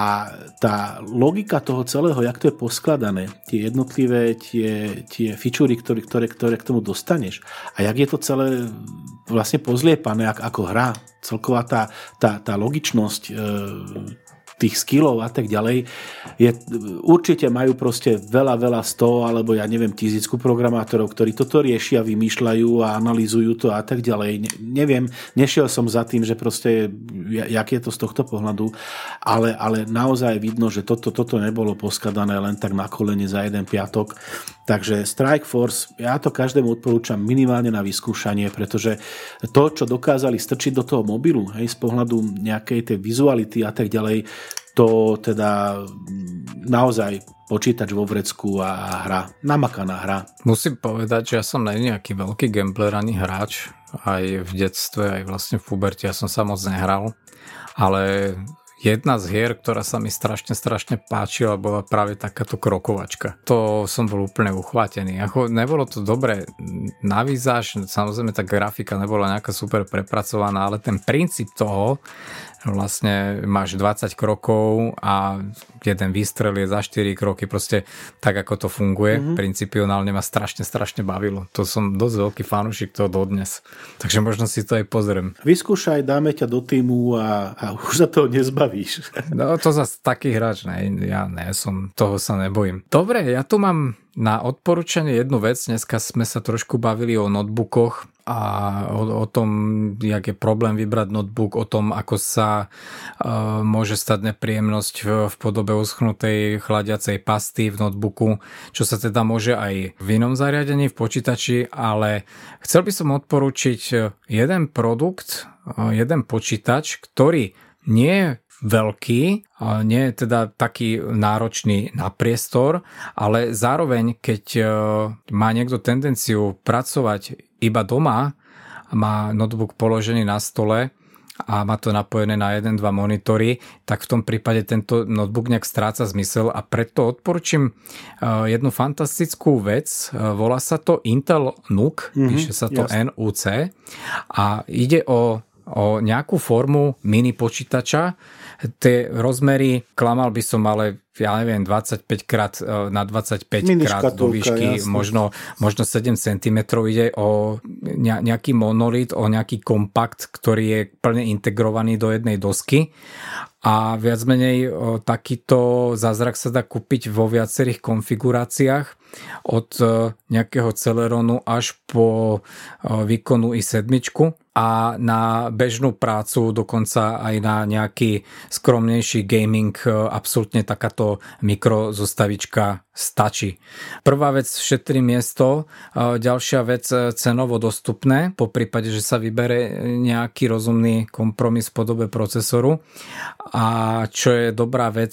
[SPEAKER 2] tá logika toho celého, jak to je poskladané, tie jednotlivé tie, tie fičúry, ktoré, ktoré, ktoré k tomu dostaneš a jak je to celé vlastne pozliepané ako hra, celková tá, tá, tá logičnosť e, tých skillov a tak ďalej, je, určite majú proste veľa, veľa sto alebo ja neviem tisícku programátorov, ktorí toto riešia, vymýšľajú a analýzujú to a tak ďalej. Ne, neviem, nešiel som za tým, že proste, jak je to z tohto pohľadu, ale, ale naozaj vidno, že toto, toto nebolo poskladané len tak na kolene za jeden piatok. Takže Strike Force, ja to každému odporúčam minimálne na vyskúšanie, pretože to, čo dokázali strčiť do toho mobilu, hej, z pohľadu nejakej tej vizuality a tak ďalej, to teda naozaj počítač vo vrecku a hra, namakaná hra.
[SPEAKER 1] Musím povedať, že ja som nie nejaký veľký gambler ani hráč, aj v detstve, aj vlastne v puberte ja som sa moc nehral, ale jedna z hier, ktorá sa mi strašne, strašne páčila, bola práve takáto krokovačka. To som bol úplne uchvátený. Ako, nebolo to dobre na výzaž, samozrejme tá grafika nebola nejaká super prepracovaná, ale ten princíp toho, vlastne máš 20 krokov a jeden výstrel je za 4 kroky, proste tak ako to funguje, mm-hmm. principionálne ma strašne, strašne bavilo. To som dosť veľký fanúšik toho dodnes. Takže možno si to aj pozriem.
[SPEAKER 2] Vyskúšaj, dáme ťa do týmu a, a už sa toho nezbavíš.
[SPEAKER 1] No to zase taký hráč, ne, ja ne, som, toho sa nebojím. Dobre, ja tu mám na odporúčanie jednu vec. Dneska sme sa trošku bavili o notebookoch a o, o tom, jak je problém vybrať notebook, o tom, ako sa uh, môže stať nepríjemnosť v, v podobe uschnutej chladiacej pasty v notebooku, čo sa teda môže aj v inom zariadení, v počítači, ale chcel by som odporúčiť jeden produkt, uh, jeden počítač, ktorý nie je veľký, nie je teda taký náročný na priestor, ale zároveň, keď uh, má niekto tendenciu pracovať iba doma, má notebook položený na stole a má to napojené na 1-2 monitory, tak v tom prípade tento notebook nejak stráca zmysel a preto odporúčam uh, jednu fantastickú vec. Uh, volá sa to Intel NUC, mm-hmm, píše sa to jasne. NUC a ide o, o nejakú formu mini počítača, tie rozmery, klamal by som, ale ja neviem, 25 krát e, na 25 krát do výšky, možno, možno 7 cm ide o nejaký monolit, o nejaký kompakt, ktorý je plne integrovaný do jednej dosky. A viac menej takýto zázrak sa dá kúpiť vo viacerých konfiguráciách od e, nejakého Celeronu až po e, výkonu i7 a na bežnú prácu, dokonca aj na nejaký skromnejší gaming, e, absolútne takáto mikrozostavička stačí. Prvá vec šetrí miesto, e, ďalšia vec e, cenovo dostupné, po prípade, že sa vybere nejaký rozumný kompromis v podobe procesoru a čo je dobrá vec,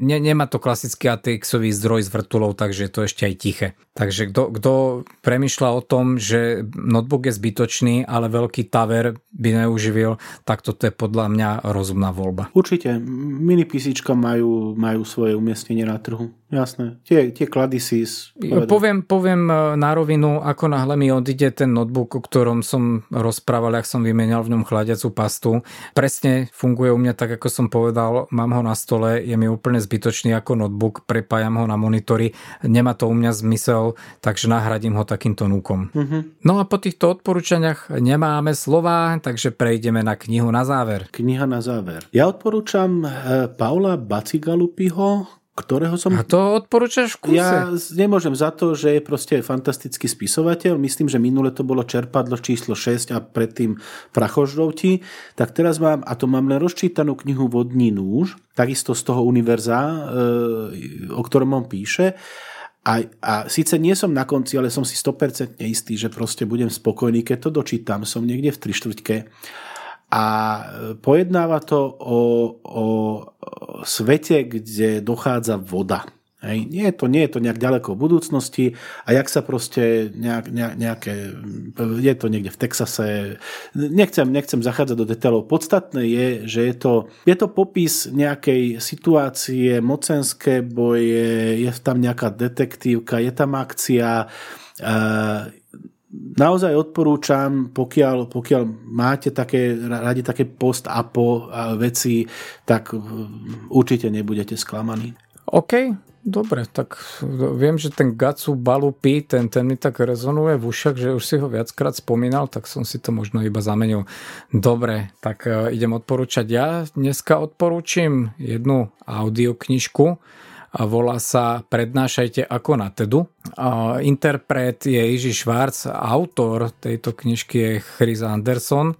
[SPEAKER 1] ne, nemá to klasický ATX-ový zdroj s vrtulou, takže je to ešte aj tiché. Takže kto premyšľa o tom, že notebook je zbytočný, ale veľký taver by neuživil, tak toto je podľa mňa rozumná voľba.
[SPEAKER 2] Určite. Mini PC majú, majú svoje umiestnenie na trhu. Jasné. Tie, tie klady si...
[SPEAKER 1] Poviem, poviem e, na rovinu, ako náhle mi odíde ten notebook, o ktorom som rozprával, ak som vymenal v ňom chladiacu pastu. Presne funguje u mňa tak, ako som povedal, mám ho na stole, je mi úplne zbytočný ako notebook, prepájam ho na monitory, nemá to u mňa zmysel, takže nahradím ho takýmto núkom. Uh-huh. No a po týchto odporúčaniach nemáme slova, takže prejdeme na knihu na záver.
[SPEAKER 2] Kniha na záver. Ja odporúčam e, Paula Bacigalupiho, ktorého som...
[SPEAKER 1] A to odporúčaš v kuse?
[SPEAKER 2] Ja nemôžem za to, že je proste fantastický spisovateľ. Myslím, že minule to bolo čerpadlo číslo 6 a predtým Prachožrovti. Tak teraz mám, a to mám len rozčítanú knihu Vodní nůž, takisto z toho univerza, e, o ktorom on píše. A, a síce nie som na konci, ale som si 100% istý, že proste budem spokojný, keď to dočítam. Som niekde v tri štvrťke a pojednáva to o, o svete, kde dochádza voda. Hej. Nie, je to, nie je to nejak ďaleko v budúcnosti a jak sa proste nejak, nejak, nejaké, je to niekde v Texase, nechcem, nechcem zachádzať do detailov. Podstatné je, že je to, je to popis nejakej situácie, mocenské boje, je tam nejaká detektívka, je tam akcia, naozaj odporúčam, pokiaľ, pokiaľ máte také, radi také post-apo veci, tak určite nebudete sklamaní.
[SPEAKER 1] OK, dobre, tak viem, že ten Gatsu Balupi, ten, ten mi tak rezonuje v ušach, že už si ho viackrát spomínal, tak som si to možno iba zamenil. Dobre, tak uh, idem odporúčať ja. Dneska odporúčim jednu audioknižku, a volá sa Prednášajte ako na TEDu. Interpret je Jiži Švárc, autor tejto knižky je Chris Anderson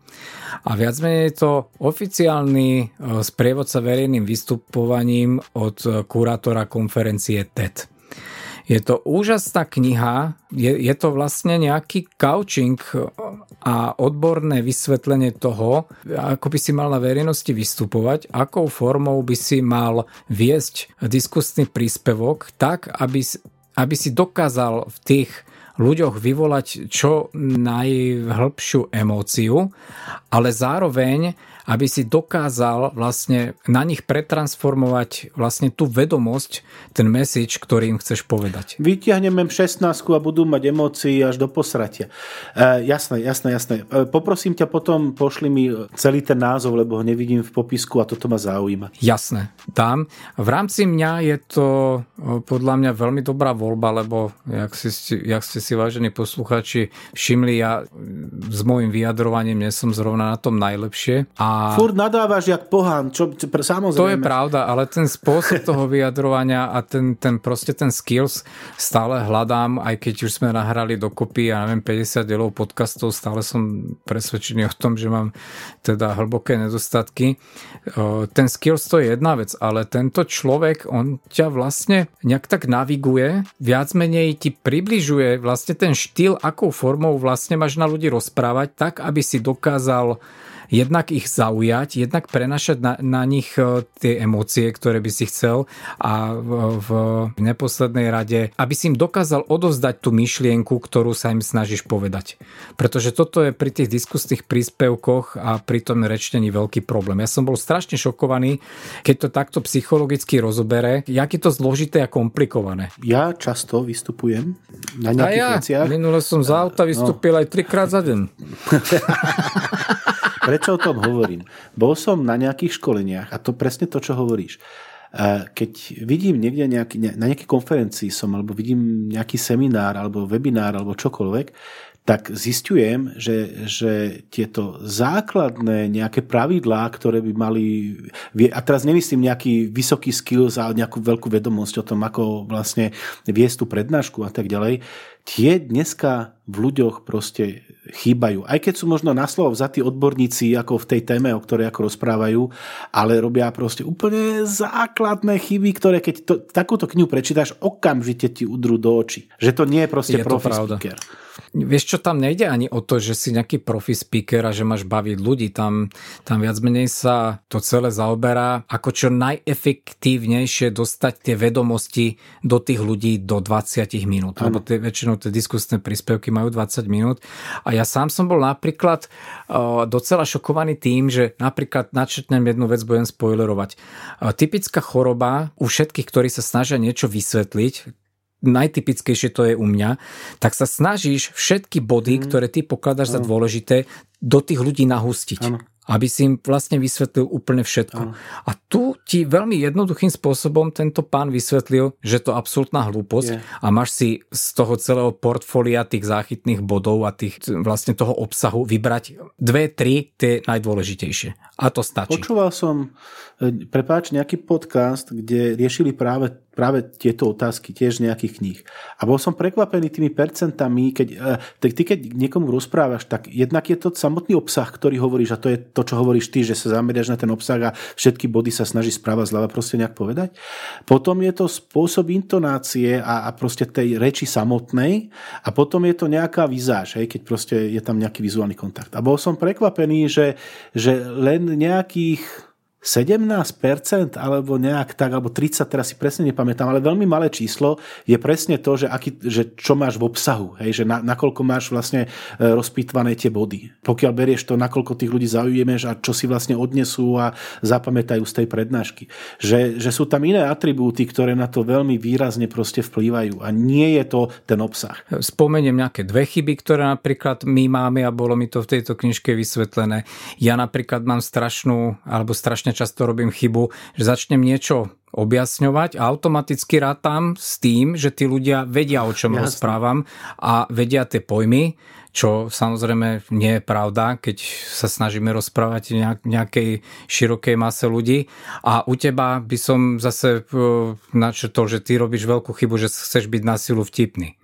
[SPEAKER 1] a viac menej je to oficiálny e, sprievodca verejným vystupovaním od kurátora konferencie TED. Je to úžasná kniha, je, je to vlastne nejaký couching a odborné vysvetlenie toho, ako by si mal na verejnosti vystupovať, akou formou by si mal viesť diskusný príspevok tak, aby, aby si dokázal v tých ľuďoch vyvolať čo najhlbšiu emóciu, ale zároveň aby si dokázal vlastne na nich pretransformovať vlastne tú vedomosť, ten message, ktorý im chceš povedať.
[SPEAKER 2] Vytiahneme 16 a budú mať emócií až do posratia. E, jasné, jasné, jasné. E, poprosím ťa potom, pošli mi celý ten názov, lebo ho nevidím v popisku a toto ma zaujíma.
[SPEAKER 1] Jasné, dám. V rámci mňa je to e, podľa mňa veľmi dobrá voľba, lebo jak, si, jak ste si vážení posluchači všimli, ja s môjim vyjadrovaním nie som zrovna na tom najlepšie a
[SPEAKER 2] Furt nadávaš jak pohán, čo, samozrejme.
[SPEAKER 1] To je pravda, ale ten spôsob toho vyjadrovania a ten, ten proste ten skills stále hľadám, aj keď už sme nahrali dokopy, ja neviem, 50 dielov podcastov, stále som presvedčený o tom, že mám teda hlboké nedostatky. Ten skills to je jedna vec, ale tento človek, on ťa vlastne nejak tak naviguje, viac menej ti približuje vlastne ten štýl, akou formou vlastne máš na ľudí rozprávať, tak, aby si dokázal jednak ich zaujať, jednak prenašať na, na nich e, tie emócie, ktoré by si chcel a v, v neposlednej rade, aby si im dokázal odovzdať tú myšlienku, ktorú sa im snažíš povedať. Pretože toto je pri tých diskusných príspevkoch a pri tom rečtení veľký problém. Ja som bol strašne šokovaný, keď to takto psychologicky rozobere, jak je to zložité a komplikované.
[SPEAKER 2] Ja často vystupujem na nejakých
[SPEAKER 1] ja,
[SPEAKER 2] veciach.
[SPEAKER 1] Minule som z auta vystúpil no. aj trikrát za deň.
[SPEAKER 2] Prečo o tom hovorím? Bol som na nejakých školeniach a to presne to, čo hovoríš. Keď vidím niekde nejaký, na nejakej konferencii som, alebo vidím nejaký seminár, alebo webinár, alebo čokoľvek, tak zistujem, že, že tieto základné nejaké pravidlá, ktoré by mali, a teraz nemyslím nejaký vysoký skills a nejakú veľkú vedomosť o tom, ako vlastne viesť tú prednášku a tak ďalej, tie dneska v ľuďoch proste chýbajú. Aj keď sú možno na slovo vzatí odborníci ako v tej téme, o ktorej ako rozprávajú, ale robia proste úplne základné chyby, ktoré keď to, takúto knihu prečítaš, okamžite ti udrú do očí. Že to nie je proste je profi speaker.
[SPEAKER 1] Vieš čo, tam nejde ani o to, že si nejaký profi speaker a že máš baviť ľudí. Tam, tam viac menej sa to celé zaoberá, ako čo najefektívnejšie dostať tie vedomosti do tých ľudí do 20 minút. Ano. Lebo tie, väčšinou tie diskusné príspevky majú 20 minút. A ja sám som bol napríklad uh, docela šokovaný tým, že napríklad načetnem jednu vec, budem spoilerovať. Uh, typická choroba u všetkých, ktorí sa snažia niečo vysvetliť, najtypickejšie to je u mňa, tak sa snažíš všetky body, mm. ktoré ty pokladáš za dôležité, do tých ľudí nahustiť. Ano aby si im vlastne vysvetlil úplne všetko. Ano. A tu ti veľmi jednoduchým spôsobom tento pán vysvetlil, že to absolútna hlúposť je. a máš si z toho celého portfólia tých záchytných bodov a tých vlastne toho obsahu vybrať dve, tri tie najdôležitejšie. A to stačí.
[SPEAKER 2] Počúval som, e, prepáč, nejaký podcast, kde riešili práve práve tieto otázky tiež nejakých kníh. A bol som prekvapený tými percentami, keď, e, tak ty keď niekomu rozprávaš, tak jednak je to samotný obsah, ktorý hovoríš, a to je to, čo hovoríš ty, že sa zameriaš na ten obsah a všetky body sa snaží správa zľava proste nejak povedať. Potom je to spôsob intonácie a, a proste tej reči samotnej a potom je to nejaká vizáž, hej, keď proste je tam nejaký vizuálny kontakt. A bol som prekvapený, že, že len nejakých 17% alebo nejak tak, alebo 30, teraz si presne nepamätám, ale veľmi malé číslo je presne to, že, aký, že čo máš v obsahu, hej, že na, nakoľko máš vlastne e, rozpýtvané tie body. Pokiaľ berieš to, nakoľko tých ľudí zaujemeš a čo si vlastne odnesú a zapamätajú z tej prednášky. Že, že sú tam iné atribúty, ktoré na to veľmi výrazne proste vplývajú a nie je to ten obsah.
[SPEAKER 1] Spomeniem nejaké dve chyby, ktoré napríklad my máme a bolo mi to v tejto knižke vysvetlené. Ja napríklad mám strašnú alebo strašne často robím chybu, že začnem niečo objasňovať a automaticky rátam s tým, že tí ľudia vedia, o čom Jasne. rozprávam a vedia tie pojmy, čo samozrejme nie je pravda, keď sa snažíme rozprávať nejak, nejakej širokej mase ľudí. A u teba by som zase uh, načrtol, že ty robíš veľkú chybu, že chceš byť na silu vtipný.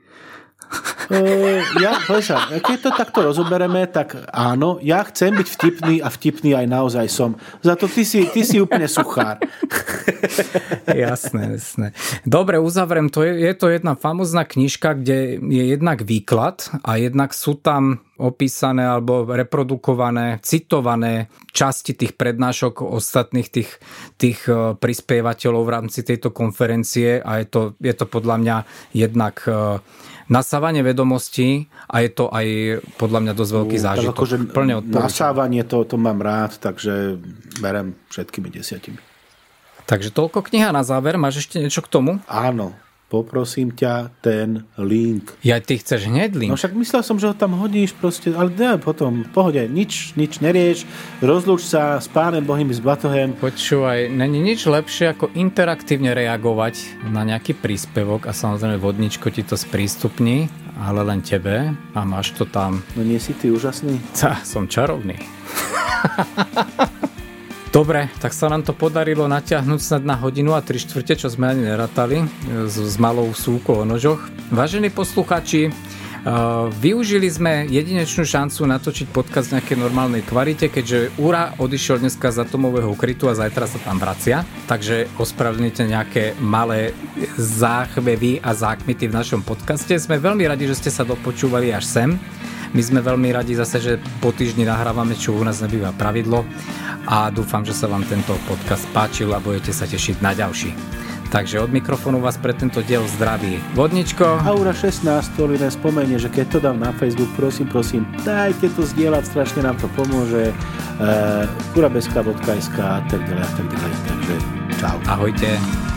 [SPEAKER 2] Uh, ja, sa, keď to takto rozobereme, tak áno, ja chcem byť vtipný a vtipný aj naozaj som. Za to ty si, ty si úplne suchár.
[SPEAKER 1] jasné, jasné. Dobre, uzavriem. To je, je to jedna famozná knižka, kde je jednak výklad a jednak sú tam opísané alebo reprodukované, citované časti tých prednášok ostatných tých, tých e, prispievateľov v rámci tejto konferencie a je to, je to podľa mňa jednak e, nasávanie vedomostí a je to aj podľa mňa dosť veľký zážitok. Akože
[SPEAKER 2] Plne nasávanie to, to mám rád, takže berem všetkými desiatimi.
[SPEAKER 1] Takže toľko kniha na záver. Máš ešte niečo k tomu?
[SPEAKER 2] Áno poprosím ťa ten link.
[SPEAKER 1] Ja ty chceš hneď link?
[SPEAKER 2] No však myslel som, že ho tam hodíš proste, ale ne, potom, pohode, nič, nič nerieš, rozlúč sa s pánem Bohým, s Batohem.
[SPEAKER 1] Počúvaj, není nič lepšie ako interaktívne reagovať na nejaký príspevok a samozrejme vodničko ti to sprístupní, ale len tebe a máš to tam.
[SPEAKER 2] No nie si ty úžasný?
[SPEAKER 1] Tá, som čarovný. Dobre, tak sa nám to podarilo natiahnuť snad na hodinu a tri štvrte, čo sme ani neratali, s, s malou súkou o nožoch. Vážení posluchači, Uh, využili sme jedinečnú šancu natočiť podcast v nejakej normálnej kvalite, keďže Ura odišiel dneska z atomového krytu a zajtra sa tam vracia. Takže ospravedlnite nejaké malé záchvevy a zákmity v našom podcaste. Sme veľmi radi, že ste sa dopočúvali až sem. My sme veľmi radi zase, že po týždni nahrávame, čo u nás nebýva pravidlo a dúfam, že sa vám tento podcast páčil a budete sa tešiť na ďalší. Takže od mikrofónu vás pre tento diel zdraví Vodničko.
[SPEAKER 2] Aura 16, ktorý nás spomenie, že keď to dám na Facebook, prosím, prosím, dajte to zdieľať, strašne nám to pomôže. Uh, kurabeska.sk a tak ďalej a tak ďalej. Takže čau.
[SPEAKER 1] Ahojte.